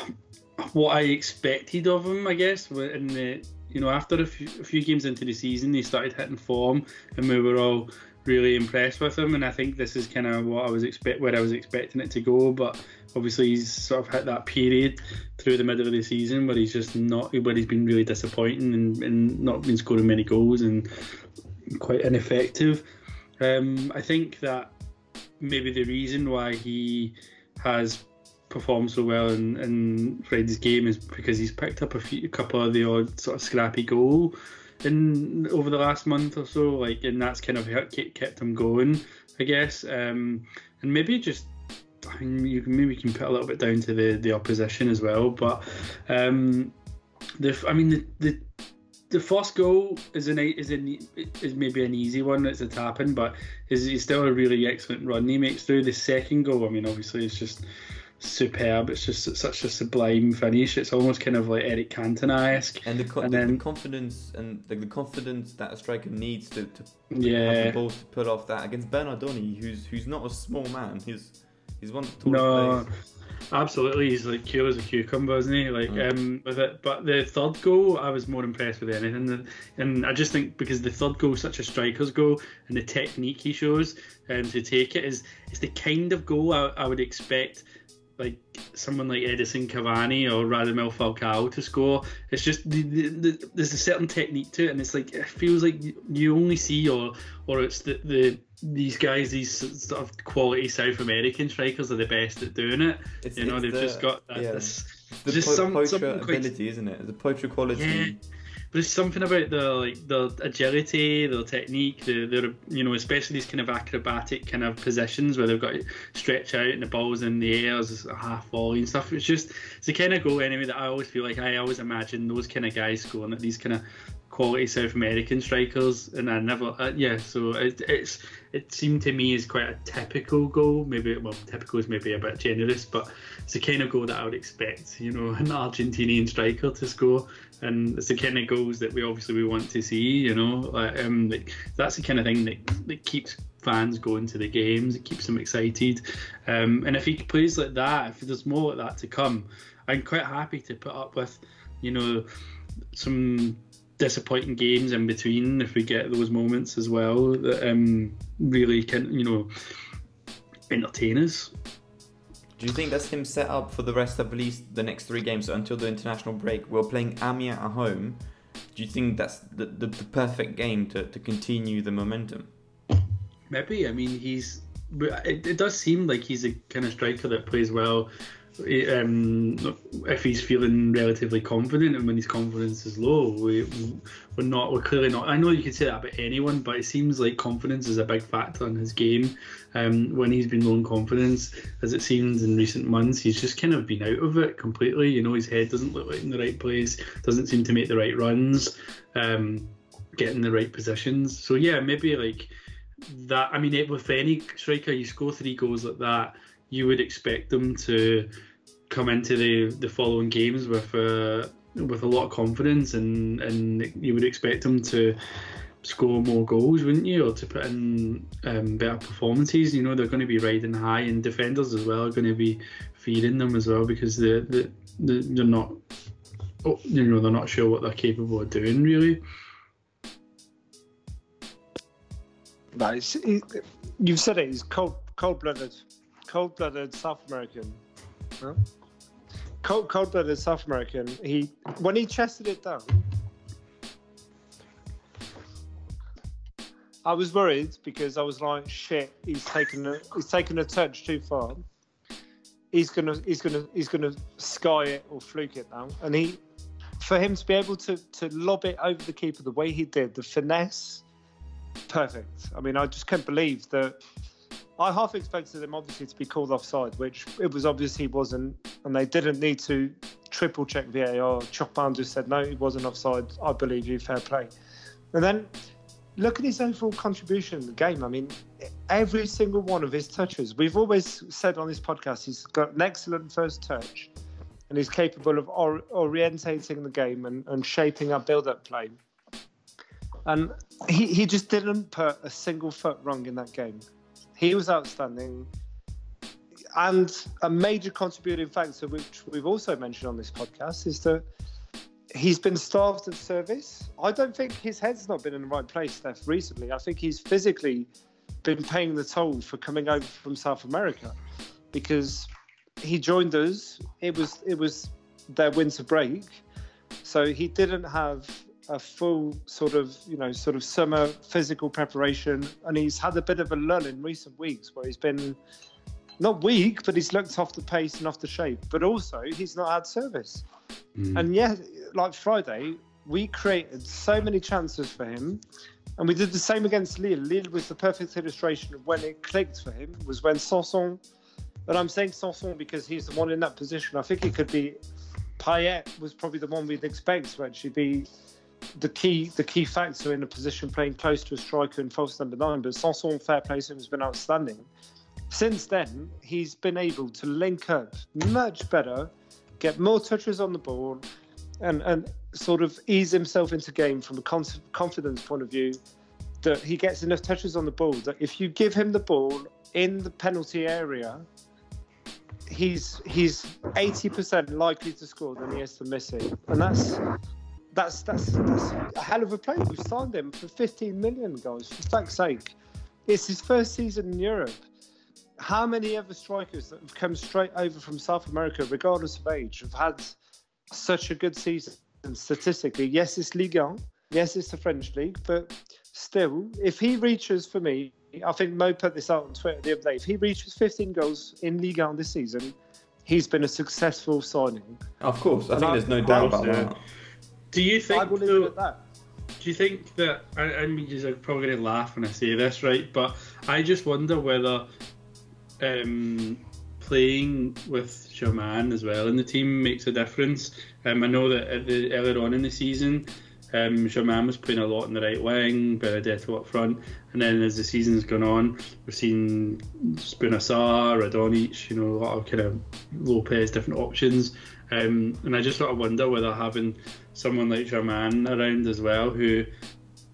what I expected of him. I guess in the you know after a few, a few games into the season, he started hitting form, and we were all really impressed with him. And I think this is kind of what I was expect where I was expecting it to go. But obviously, he's sort of hit that period through the middle of the season where he's just not where he's been really disappointing and, and not been scoring many goals and quite ineffective. Um, I think that maybe the reason why he has performed so well in, in game is because he's picked up a, few, a couple of the odd sort of scrappy goal in over the last month or so, like, and that's kind of kept him going, I guess. Um, and maybe just I you can maybe can put a little bit down to the the opposition as well, but um, the I mean the the the first goal is an is an is maybe an easy one. It's a tap in, but is is still a really excellent run he makes through. The second goal, I mean, obviously it's just superb. It's just such a sublime finish. It's almost kind of like Eric Cantona esque. And the, co- And the, then- the confidence and the, the confidence that a striker needs to, to have Yeah. the balls to pull off that against Bernardoni, who's who's not a small man. He's he's one of the tallest No, players. absolutely. He's like cool as a cucumber, isn't he? Like Mm. um, with it. But the third goal, I was more impressed with anything. And, and I just think because the third goal is such a striker's goal, and the technique he shows um, to take it is is the kind of goal I, I would expect. Like someone like Edinson Cavani or Radamel Falcao to score, it's just the, the, the, there's a certain technique to it, and it's like it feels like you- only see or or it's the, the these guys, these sort of quality South American strikers are the best at doing it. It's- you know, it's they've the- just got that, yeah. this, The just po- some, quite ability, isn't it? The poacher quality. Yeah. But there's something about the like the agility, the technique, the you know, especially these kind of acrobatic kind of positions where they've got to stretch out and the ball's in the air as a half volley and stuff. It's just it's the kind of goal anyway that I always feel like I always imagine those kind of guys scoring at these kind of quality South American strikers, and I never, uh, yeah. So it, it's it seemed to me as quite a typical goal. Maybe well, typical is maybe a bit generous, but it's the kind of goal that I would expect, you know, an Argentinian striker to score, and it's the kind of goals that we obviously we want to see, you know. Like, um, like, that's the kind of thing that that keeps fans going to the games. It keeps them excited, um, and if he plays like that, if there's more like that to come, I'm quite happy to put up with, you know, some disappointing games in between if we get those moments as well that um, really can you know entertain us. Do you think that's him set up for the rest of at least the next three games so until the international break? We're playing Amiens at home. Do you think that's the, the, the perfect game to, to continue the momentum? Maybe I mean he's it, it does seem like he's a kind of striker that plays well um, if he's feeling relatively confident and when his confidence is low, we, we're not, we're clearly not. I know you could say that about anyone, but it seems like confidence is a big factor in his game. Um, when he's been low in confidence, as it seems in recent months, he's just kind of been out of it completely. You know, his head doesn't look like in the right place, doesn't seem to make the right runs, um, get in the right positions. So yeah, maybe like that. I mean, with any striker, you score three goals like that you would expect them to come into the, the following games with uh, with a lot of confidence, and and you would expect them to score more goals, wouldn't you, or to put in um, better performances? You know, they're going to be riding high, and defenders as well are going to be feeding them as well because they they they're not, oh, you know, they're not sure what they're capable of doing really. Nice. You've said it. He's cold, cold-blooded South American. Huh? Cold, cold-blooded South American. He when he chested it down, I was worried because I was like, shit, he's taken a he's taken a touch too far. He's gonna he's gonna he's gonna sky it or fluke it now. And he for him to be able to to lob it over the keeper the way he did, the finesse, perfect. I mean, I just can't believe that I half expected him obviously to be called offside, which it was obvious he wasn't, and they didn't need to triple check VAR. Chopin just said no, he wasn't offside. I believe you, fair play. And then look at his overall contribution in the game. I mean, every single one of his touches. We've always said on this podcast he's got an excellent first touch, and he's capable of or- orientating the game and, and shaping our build-up play. And he, he just didn't put a single foot wrong in that game. He was outstanding. And a major contributing factor, which we've also mentioned on this podcast, is that he's been starved of service. I don't think his head's not been in the right place, Steph, recently. I think he's physically been paying the toll for coming over from South America because he joined us. It was it was their winter break, so he didn't have a full sort of you know sort of summer physical preparation, and he's had a bit of a lull in recent weeks where he's been not weak, but he's looked off the pace and off the shape. But also he's not had service. Mm. And yeah, like Friday, we created so many chances for him. And we did the same against Lille. Lille was the perfect illustration of when it clicked for him, was when Sanson, and I'm saying Sanson because he's the one in that position. I think it could be Payet was probably the one we'd expect to actually be the key the key factor in a position playing close to a striker and false number nine. But Sanson, fair play to him, has been outstanding. Since then, he's been able to link up much better, get more touches on the ball, and and sort of ease himself into game from a confidence point of view. That he gets enough touches on the ball that if you give him the ball in the penalty area, he's he's eighty percent likely to score than he is to miss it, and that's that's that's that's a hell of a player. We've signed him for 15 million, guys. For fuck's sake, it's his first season in Europe. How many other strikers that have come straight over from South America, regardless of age, have had such a good season statistically? Yes, it's Ligue 1. Yes, it's the French league, but still, if he reaches for me, I think Mo put this out on Twitter the other day. If he reaches 15 goals in Ligue 1 this season, he's been a successful signing. Of course, I think there's no doubt about that. Do you think? Though, do you think that? I, I mean, you're probably going to laugh when I say this, right? But I just wonder whether um, playing with Germain as well in the team makes a difference. Um, I know that at the, earlier on in the season, um, was playing a lot in the right wing, Benedetto up front, and then as the season's gone on, we've seen Bouna Sarr, Radonjic, you know, a lot of kind of Lopez, different options. Um, and I just sort of wonder whether having someone like Germain around as well, who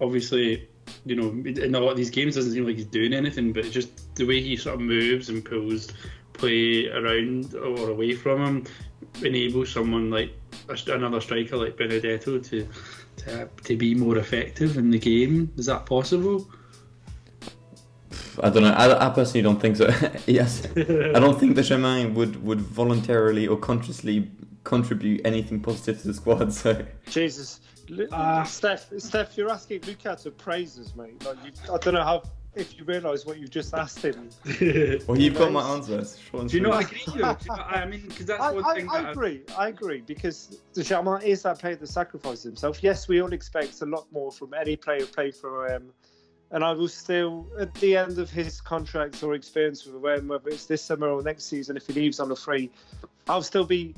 obviously, you know, in a lot of these games doesn't seem like he's doing anything, but just the way he sort of moves and pulls play around or away from him enables someone like another striker like Benedetto to, to to be more effective in the game. Is that possible? I don't know. I, I personally don't think so. yes, I don't think that Germain would would voluntarily or consciously contribute anything positive to the squad. So Jesus, uh, Steph, Steph, you're asking Luca to praise us, mate. Like you, I don't know how if you realise what you've just asked him. Well, you've got my answer. it's Do you not sweet. agree? Though? Do you know, I mean, because that's I, one I, thing I that I- agree. I agree because the Germain is that player that sacrifices himself. Yes, we all expect a lot more from any player who played for OM, and I will still, at the end of his contract or experience with OM, whether it's this summer or next season, if he leaves on a free, I'll still be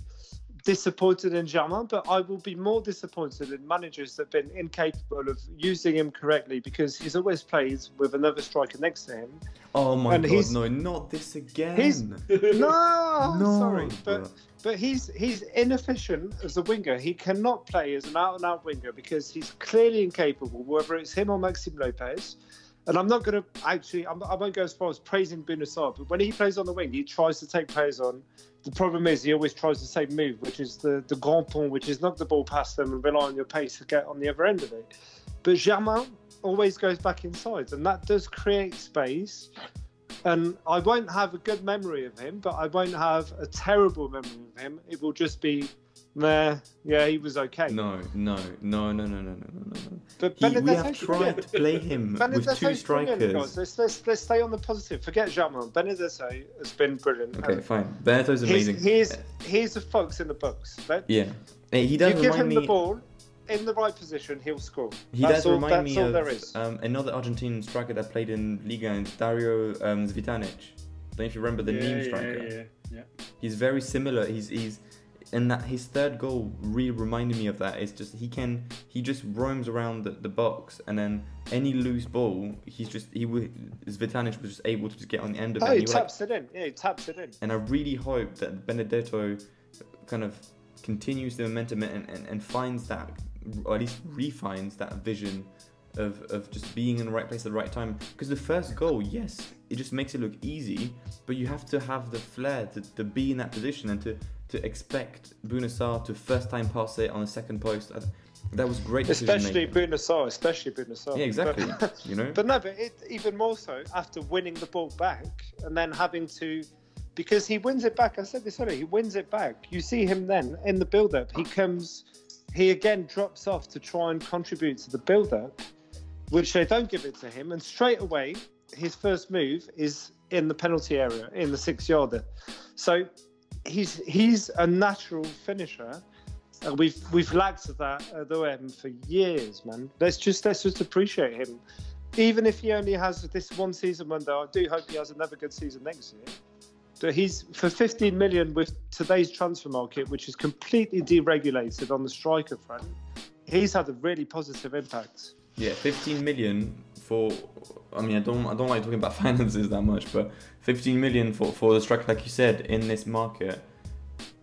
disappointed in Germain, but I will be more disappointed in managers that have been incapable of using him correctly because he's always played with another striker next to him. Oh my And god, he's- no, not this again. He's- No, No, sorry, but but he's he's inefficient as a winger. He cannot play as an out and out winger because he's clearly incapable. Whether it's him or Maxime Lopez, and I'm not going to actually I'm, I won't go as far as praising Bouna Sarr, but when he plays on the wing, he tries to take players on. The problem is he always tries the same move, which is the the grand pont, which is knock the ball past them and rely on your pace to get on the other end of it. But Germain always goes back inside, and that does create space. And I won't have a good memory of him, but I won't have a terrible memory of him. It will just be, nah, yeah, he was okay. No, no, no, no, no, no, no, no, no. But He, we have tried to play him with two strikers. Let's, let's, let's stay on the positive. Forget Germain. Benedetto has been brilliant. Okay, And fine. Beneto's he's, amazing. he's, he's a fox in the books. Let- yeah, Hey, he you give him me. the ball in the right position, he'll score. He that's does all, remind that's me all of there is. um, another Argentine striker that played in Liga, and Dario um, Cvitanich. Don't know if you remember the yeah, meme striker. Yeah, yeah, yeah. He's very similar. He's he's and that his third goal really reminded me of that. It's just he can he just roams around the, the box and then any loose ball he's just he would Cvitanich was just able to just get on the end of Oh, it. he and he, like, taps it in. Yeah, he taps it in. and I really hope that Benedetto kind of continues the momentum and, and, and finds that, or at least refines that vision of, of just being in the right place at the right time. Because the first goal, yes, it just makes it look easy, but you have to have the flair to, to be in that position and to, to expect Bouna Sarr to first time pass it on the second post. I- That was great. Especially. Bouna Sarr, especially Bouna Sarr. Yeah, exactly. But, you know. but no, but it, even more so after winning the ball back and then having to, because he wins it back. I said this earlier. He wins it back. You see him then in the build-up. He comes, he again drops off to try and contribute to the build-up, which they don't give it to him. And straight away, his first move is in the penalty area in the six-yarder. So he's he's a natural finisher. Uh, we've we've lacked that at the OM for years, man. Let's just let's just appreciate him. Even if he only has this one season window, I do hope he has another good season next year. But he's for 15 million with today's transfer market, which is completely deregulated on the striker front. He's had a really positive impact. Yeah, 15 million for. I mean, I don't, I don't like talking about finances that much, but 15 million for, for the striker, like you said, in this market.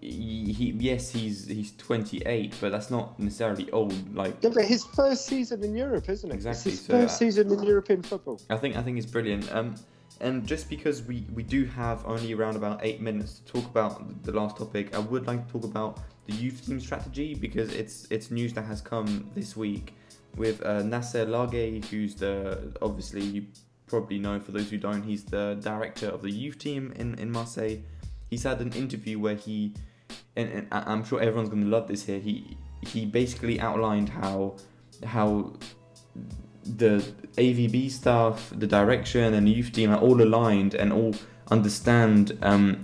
He, he yes, he's he's 28, but that's not necessarily old. Like Yeah, but his first season in Europe, isn't it? Exactly, It's his so, first season in European football. I think I think it's brilliant. Um, and just because we we do have only around about eight minutes to talk about the last topic, I would like to talk about the youth team strategy because it's it's news that has come this week with uh, Nasser Larguet, who's the obviously you probably know for those who don't, he's the director of the youth team in in Marseille. He's had an interview where he, and, and I'm sure everyone's going to love this here. He he basically outlined how how the AVB staff, the direction, and the youth team are all aligned and all understand um,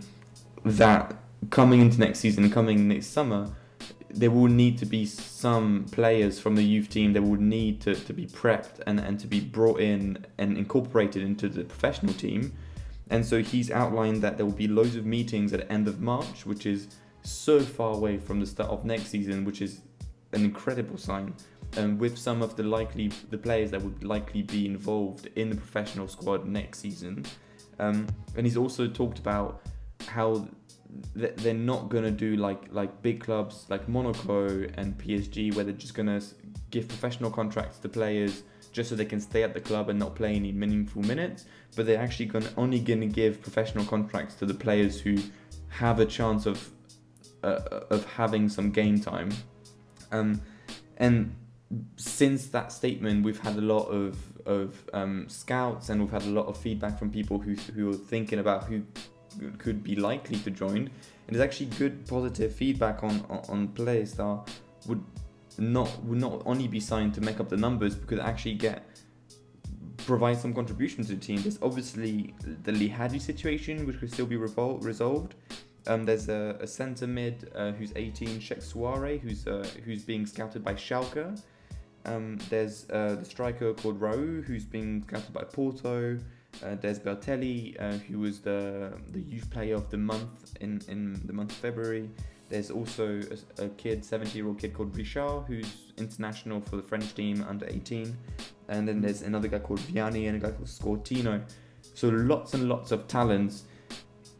that coming into next season, coming next summer, there will need to be some players from the youth team that will need to, to be prepped and, and to be brought in and incorporated into the professional team. And so he's outlined that there will be loads of meetings at the end of March, which is so far away from the start of next season, which is an incredible sign. Um, with some of the likely the players that would likely be involved in the professional squad next season, um, and he's also talked about how they're not gonna do like like big clubs like Monaco and PSG, where they're just gonna give professional contracts to players just so they can stay at the club and not play any meaningful minutes. But they're actually gonna only gonna give professional contracts to the players who have a chance of uh, of having some game time. Um, and since that statement, we've had a lot of of um, scouts and we've had a lot of feedback from people who who are thinking about who could be likely to join. And there's actually good positive feedback on on, on players that would not would not only be signed to make up the numbers, but could actually get provide some contribution to the team. There's obviously the Lihadji situation, which could still be revol- resolved. Um, there's a, a centre mid uh, who's 18, Sheikh Suare, who's uh, who's being scouted by Schalke. Um, there's uh, the striker called Raul, who's being scouted by Porto. Uh, there's Bertelli, uh, who was the the youth player of the month in, in the month of February. There's also a, a kid, 70 year old kid called Richard, who's international for the French team under 18. And then there's another guy called Vianney and a guy called Scortino. So lots and lots of talents.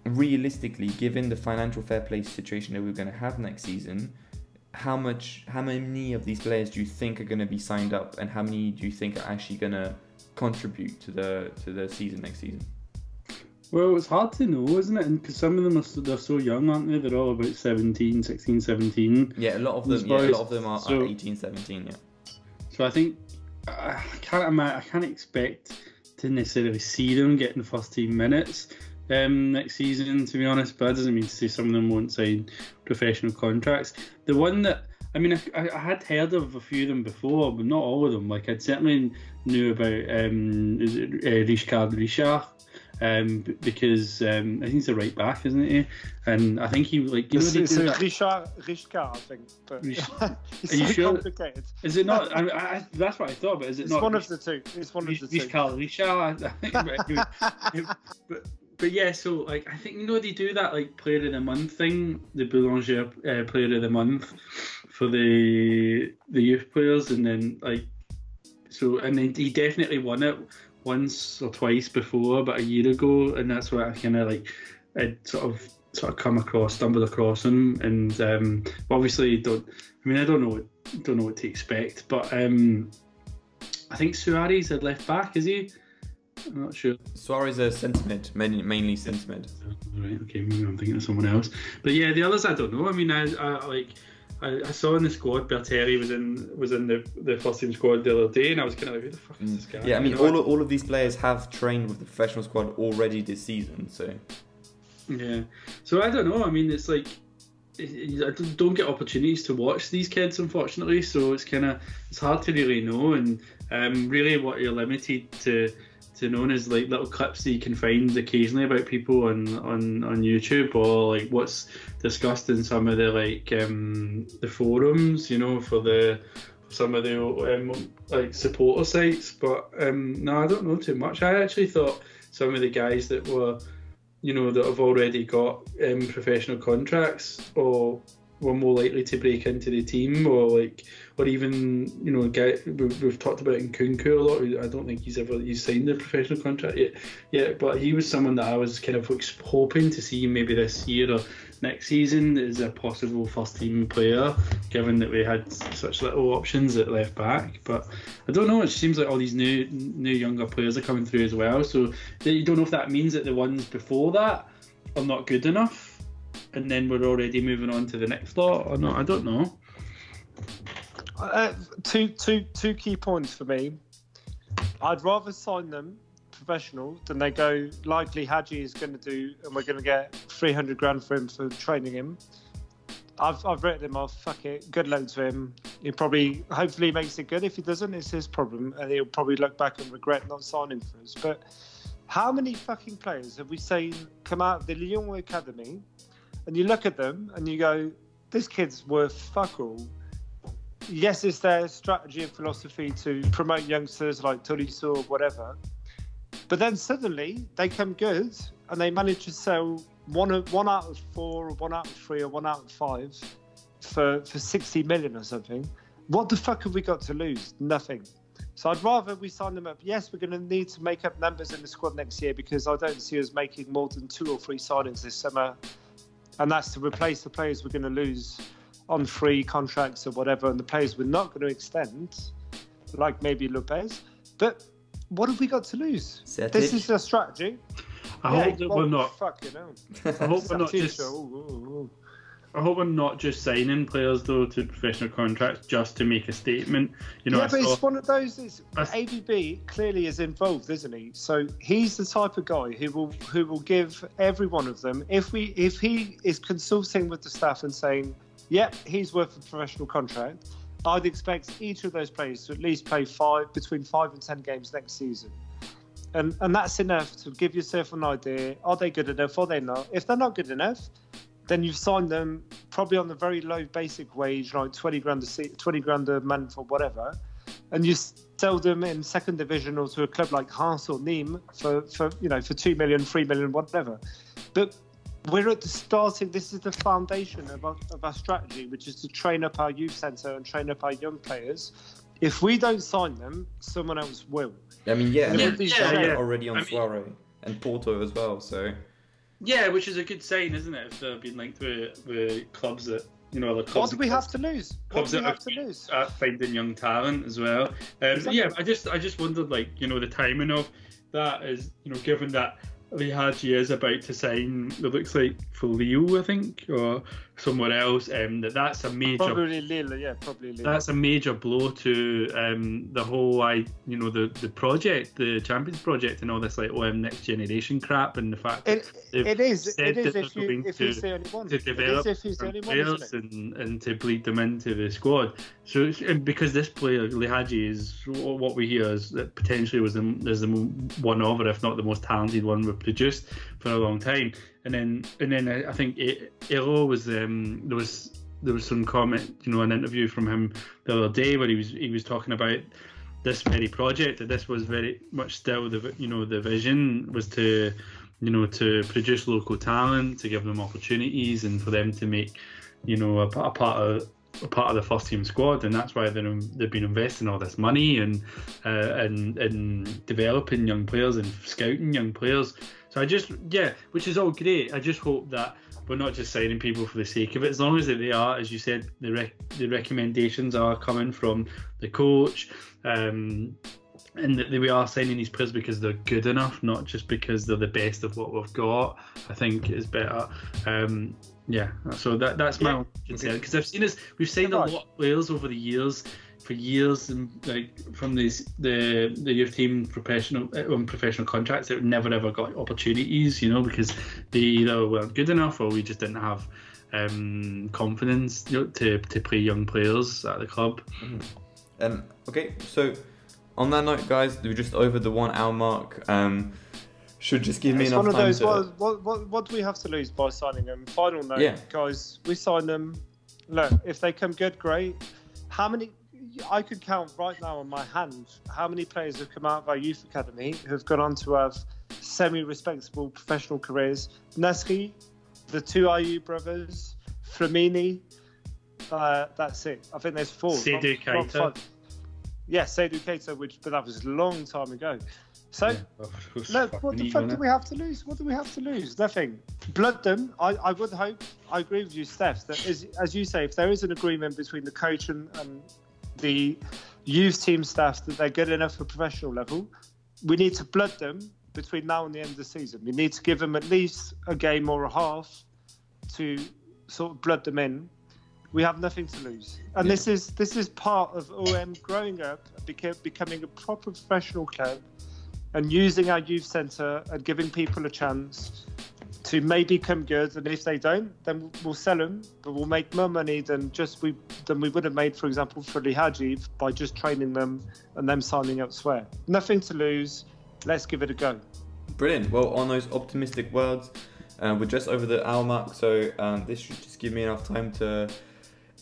Realistically, given the financial fair play situation that we're going to have next season, how much, how many of these players do you think are going to be signed up, and how many do you think are actually going to contribute to the to the season next season? Well, it's hard to know, isn't it? Because some of them are so, they're so young, aren't they? They're all about 17, 16, 17. Yeah, a lot of them. Yeah, a lot of them are, so- are 18, 17. Yeah. So I think I can't ima- I can't expect to necessarily see them getting first team minutes um, next season, to be honest. But that doesn't mean to say some of them won't sign professional contracts. The one that I mean, I, I had heard of a few of them before, but not all of them. Like I'd certainly knew about um, is it uh, Richard Richard. Um, because um, I think he's a right back, isn't he? And I think he like you know It's, they it's a Richard, Richard, I think. But Rich- Are you sure? complicated. Is it not? I, I, that's what I thought, but is it It's not? one Rich- of the two. It's one of Rich- the two. Richard Richard, I think, but, but but yeah, so like I think you know they do that like player of the month thing, the Boulanger uh, player of the month for the the youth players, and then like so and then he definitely won it once or twice before, about a year ago, and that's where I kind of like I sort of sort of come across, stumbled across him, and um, obviously don't. I mean, I don't know what don't know what to expect, but um, I think Suarez had left back, is he? I'm not sure. Suarez a sentiment, mainly, sentiment. Right, okay, maybe I'm thinking of someone else. But yeah, the others I don't know. I mean, I, I like I, I saw in the squad Bertelli was in was in the the first team squad the other day, and I was kind of like, who the fuck is this guy? Yeah, I mean, You know, all, of- all of these players have trained with the professional squad already this season, so Yeah. So I don't know. I mean, it's like I don't- don't get opportunities to watch these kids, unfortunately. So it's kind of it's hard to really know, and um, really what you're limited to to knowing is like little clips that you can find occasionally about people on on on YouTube or like what's discussed in some of the like um, the forums, you know, for the some of the um, like supporter sites. But um, no, I don't know too much. I actually thought some of the guys that were you know, that have already got um, professional contracts or were more likely to break into the team or like, or even, you know, guy we've, talked about in Kunku a lot. I don't think he's ever he's signed a professional contract yet, yeah, but he was someone that I was kind of hoping to see maybe this year or next season as a possible first team player, given that we had such little options at left back. But I don't know. It seems like all these new new younger players are coming through as well. So you don't know if that means that the ones before that are not good enough, and then we're already moving on to the next lot or not. I don't know. Uh, two, two, two key points for me. I'd rather sign them professional than they go Likely Hadji is going to do, and we're going to get 300 grand for him for training him. I've, I've written him off. Fuck it. Good luck to him. He probably, hopefully, makes it good. If he doesn't, it's his problem, and he'll probably look back and regret not signing for us. But how many fucking players have we seen come out of the Lyon Academy, and you look at them and you go, this kid's worth fuck all. Yes, it's their strategy and philosophy to promote youngsters like Tolisso or whatever. But then suddenly they come good and they manage to sell one one out of four or one out of three or one out of five for, for 60 million or something. What the fuck have we got to lose? Nothing. So I'd rather we sign them up. Yes, we're going to need to make up numbers in the squad next year because I don't see us making more than two or three signings this summer. And that's to replace the players we're going to lose on free contracts or whatever, and the players we're not going to extend, like maybe Lopez. But what have we got to lose? Setic. This is the strategy. I Yeah, hope that we're not. Fucking hell. I hope we're not Satisha, just. ooh, ooh, ooh. I hope we're not just signing players though to professional contracts just to make a statement. You know, yeah, I but saw- it's one of those. It's, AVB clearly is involved, isn't he? So he's the type of guy who will who will give every one of them. If we if he is consulting with the staff and saying, "Yep, he's worth a professional contract," I'd expect each of those players to at least play five between five and ten games next season. and and that's enough to give yourself an idea. Are they good enough? Are they not? If they're not good enough, then you've signed them probably on the very low basic wage, like twenty grand a se- twenty grand a month or whatever, and you sell them in second division or to a club like Hans or Nîmes for for you know for two million, three million, whatever. But we're at the starting. This is the foundation of our, of our strategy, which is to train up our youth centre and train up our young players. If we don't sign them, someone else will. I mean, yeah, Yeah, yeah, yeah. already on I mean- Suarez and Porto as well. So Yeah, which is a good sign, isn't it? If they've been linked with, with clubs that you know, What clubs. do we have to lose? What clubs do we that have to lose? at finding young talent as well. Um, Exactly. Yeah, I just I just wondered like you know the timing of that is you know given that Lihadji is about to sign it looks like for Leo I think or somewhere else um, that that's a major Probably Lille, yeah, probably Lille. that's a major blow to um, the whole I you know the the project the Champions project and all this like OM next generation crap and the fact It, they've it is. said It is if, you, going if to- he's the only one. to It develop is if he's the only one, players and, and to bleed them into the squad. So it's, and because this player Lihadji is what we hear is that potentially was the is the one of, or if not the most talented one we've produced for a long time. And then and then I I think Eyraud was um, there was there was some comment you know an interview from him the other day where he was he was talking about this very project that this was very much still the you know the vision was to you know to produce local talent to give them opportunities and for them to make you know a, a part of a part of the first team squad. And that's why they've been investing all this money and uh, and and developing young players and scouting young players so I just yeah which is all great I just hope that we're not just signing people for the sake of it as long as they are as you said the rec- the recommendations are coming from the coach um, and that we are signing these players because they're good enough, not just because they're the best of what we've got. I think is better. Um, yeah, so that that's my Yeah. concern because I've seen us. We've signed a lot of players over the years, for years, and like from these the the youth team professional uh, on professional contracts that never ever got opportunities. You know, because they either weren't good enough or we just didn't have um, confidence you know, to to play young players at the club. Um, okay, so on that note, guys, we're just over the one hour mark. Um, should just give me it's enough one of time those. to. What, what, what, what do we have to lose by signing them? Final note, Yeah. guys. We sign them. Look, if they come good, great. How many? I could count right now on my hand how many players have come out of our youth academy who've gone on to have semi-respectable professional careers. Nasri, the two Ayew brothers, Flamini. Uh, that's it. I think there's four. Seydou not- not Keita. five. Yeah, Seydou Keita, which but that was a long time ago. So Look, what the fuck do we have to lose? What do we have to lose? Nothing. Blood them. I, I would hope. I agree with you, Steph. That is, as you say, if there is an agreement between the coach and, and the youth team staff that they're good enough for professional level, we need to blood them between now and the end of the season. We need to give them at least a game or a half to sort of blood them in. We have nothing to lose, and this is this is part of OM growing up, becoming a proper professional club and using our youth centre and giving people a chance to maybe come good. And if they don't, then we'll sell them, but we'll make more money than just we than we would have made, for example, for Lihadji by just training them and them signing elsewhere. Nothing to lose. Let's give it a go. Brilliant. Well, on those optimistic words, uh, we're just over the hour mark, so um, this should just give me enough time to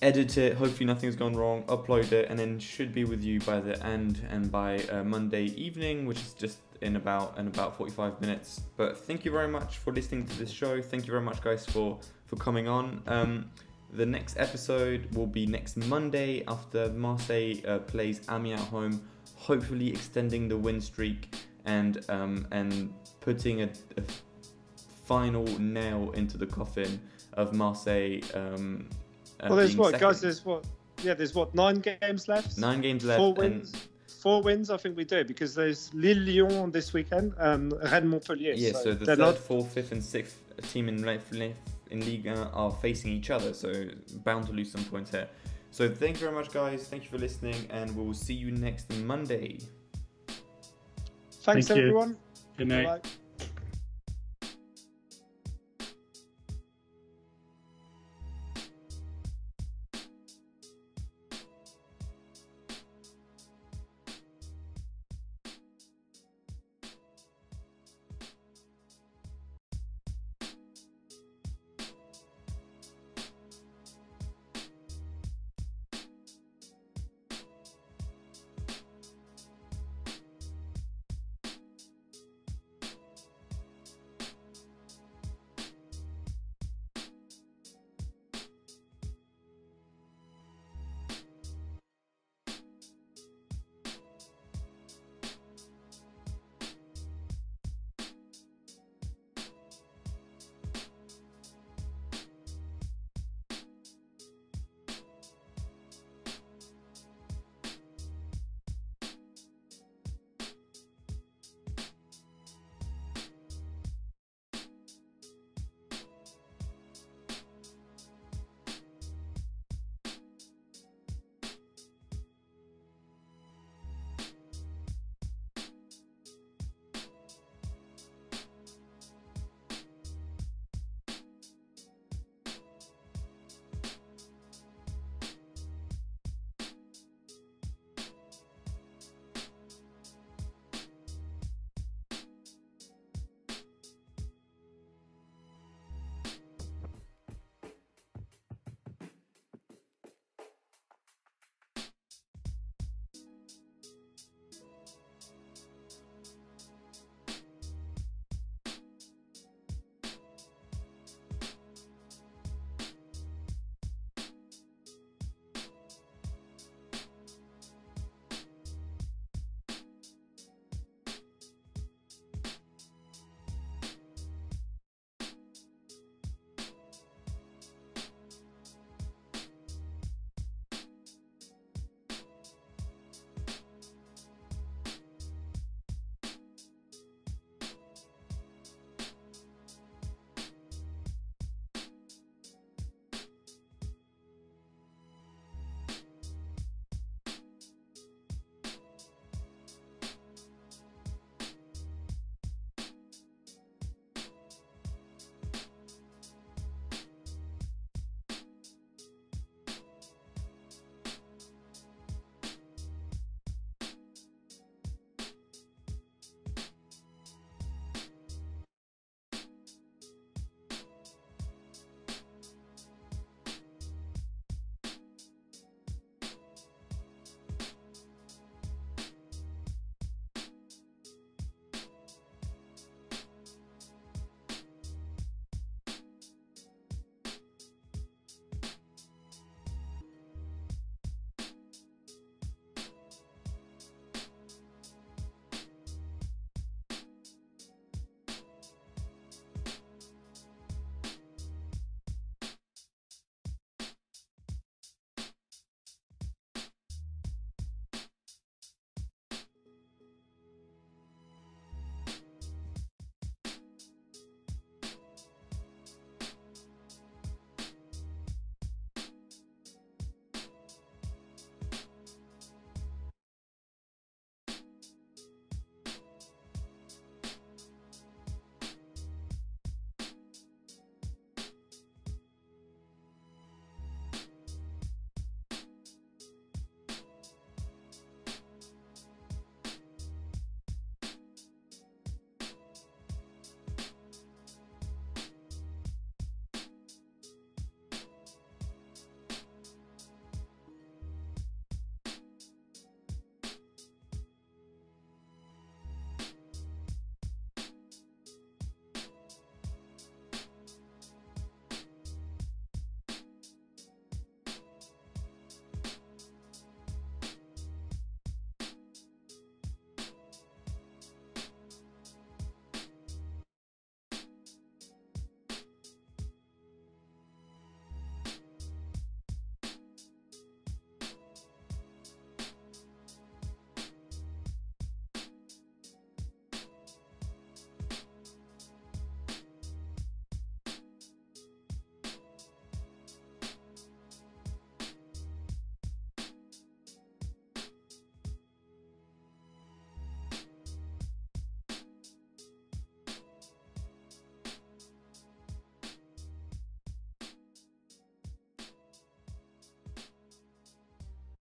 edit it. Hopefully, nothing's gone wrong. Upload it, and then should be with you by the end and by uh, Monday evening, which is just in about in about 45 minutes. But thank you very much for listening to this show. Thank you very much, guys, for for coming on. Um, the next episode will be next Monday after Marseille uh, plays Amiens at home, hopefully extending the win streak and um, and putting a, a final nail into the coffin of Marseille. Um, uh, well, there's what, second. guys? There's what? Yeah, there's what? Nine games left. nine games left. Four and- wins. Four wins, I think we do because there's Lille Lyon this weekend and Rennes Montpellier. yeah, so the third, not fourth, fifth, and sixth team in Le- Le- in Ligue 1 are facing each other, so bound to lose some points here. So thank you very much, guys. Thank you for listening, and we'll see you next Monday. Thanks, Thank you. everyone. Good night. Bye-bye.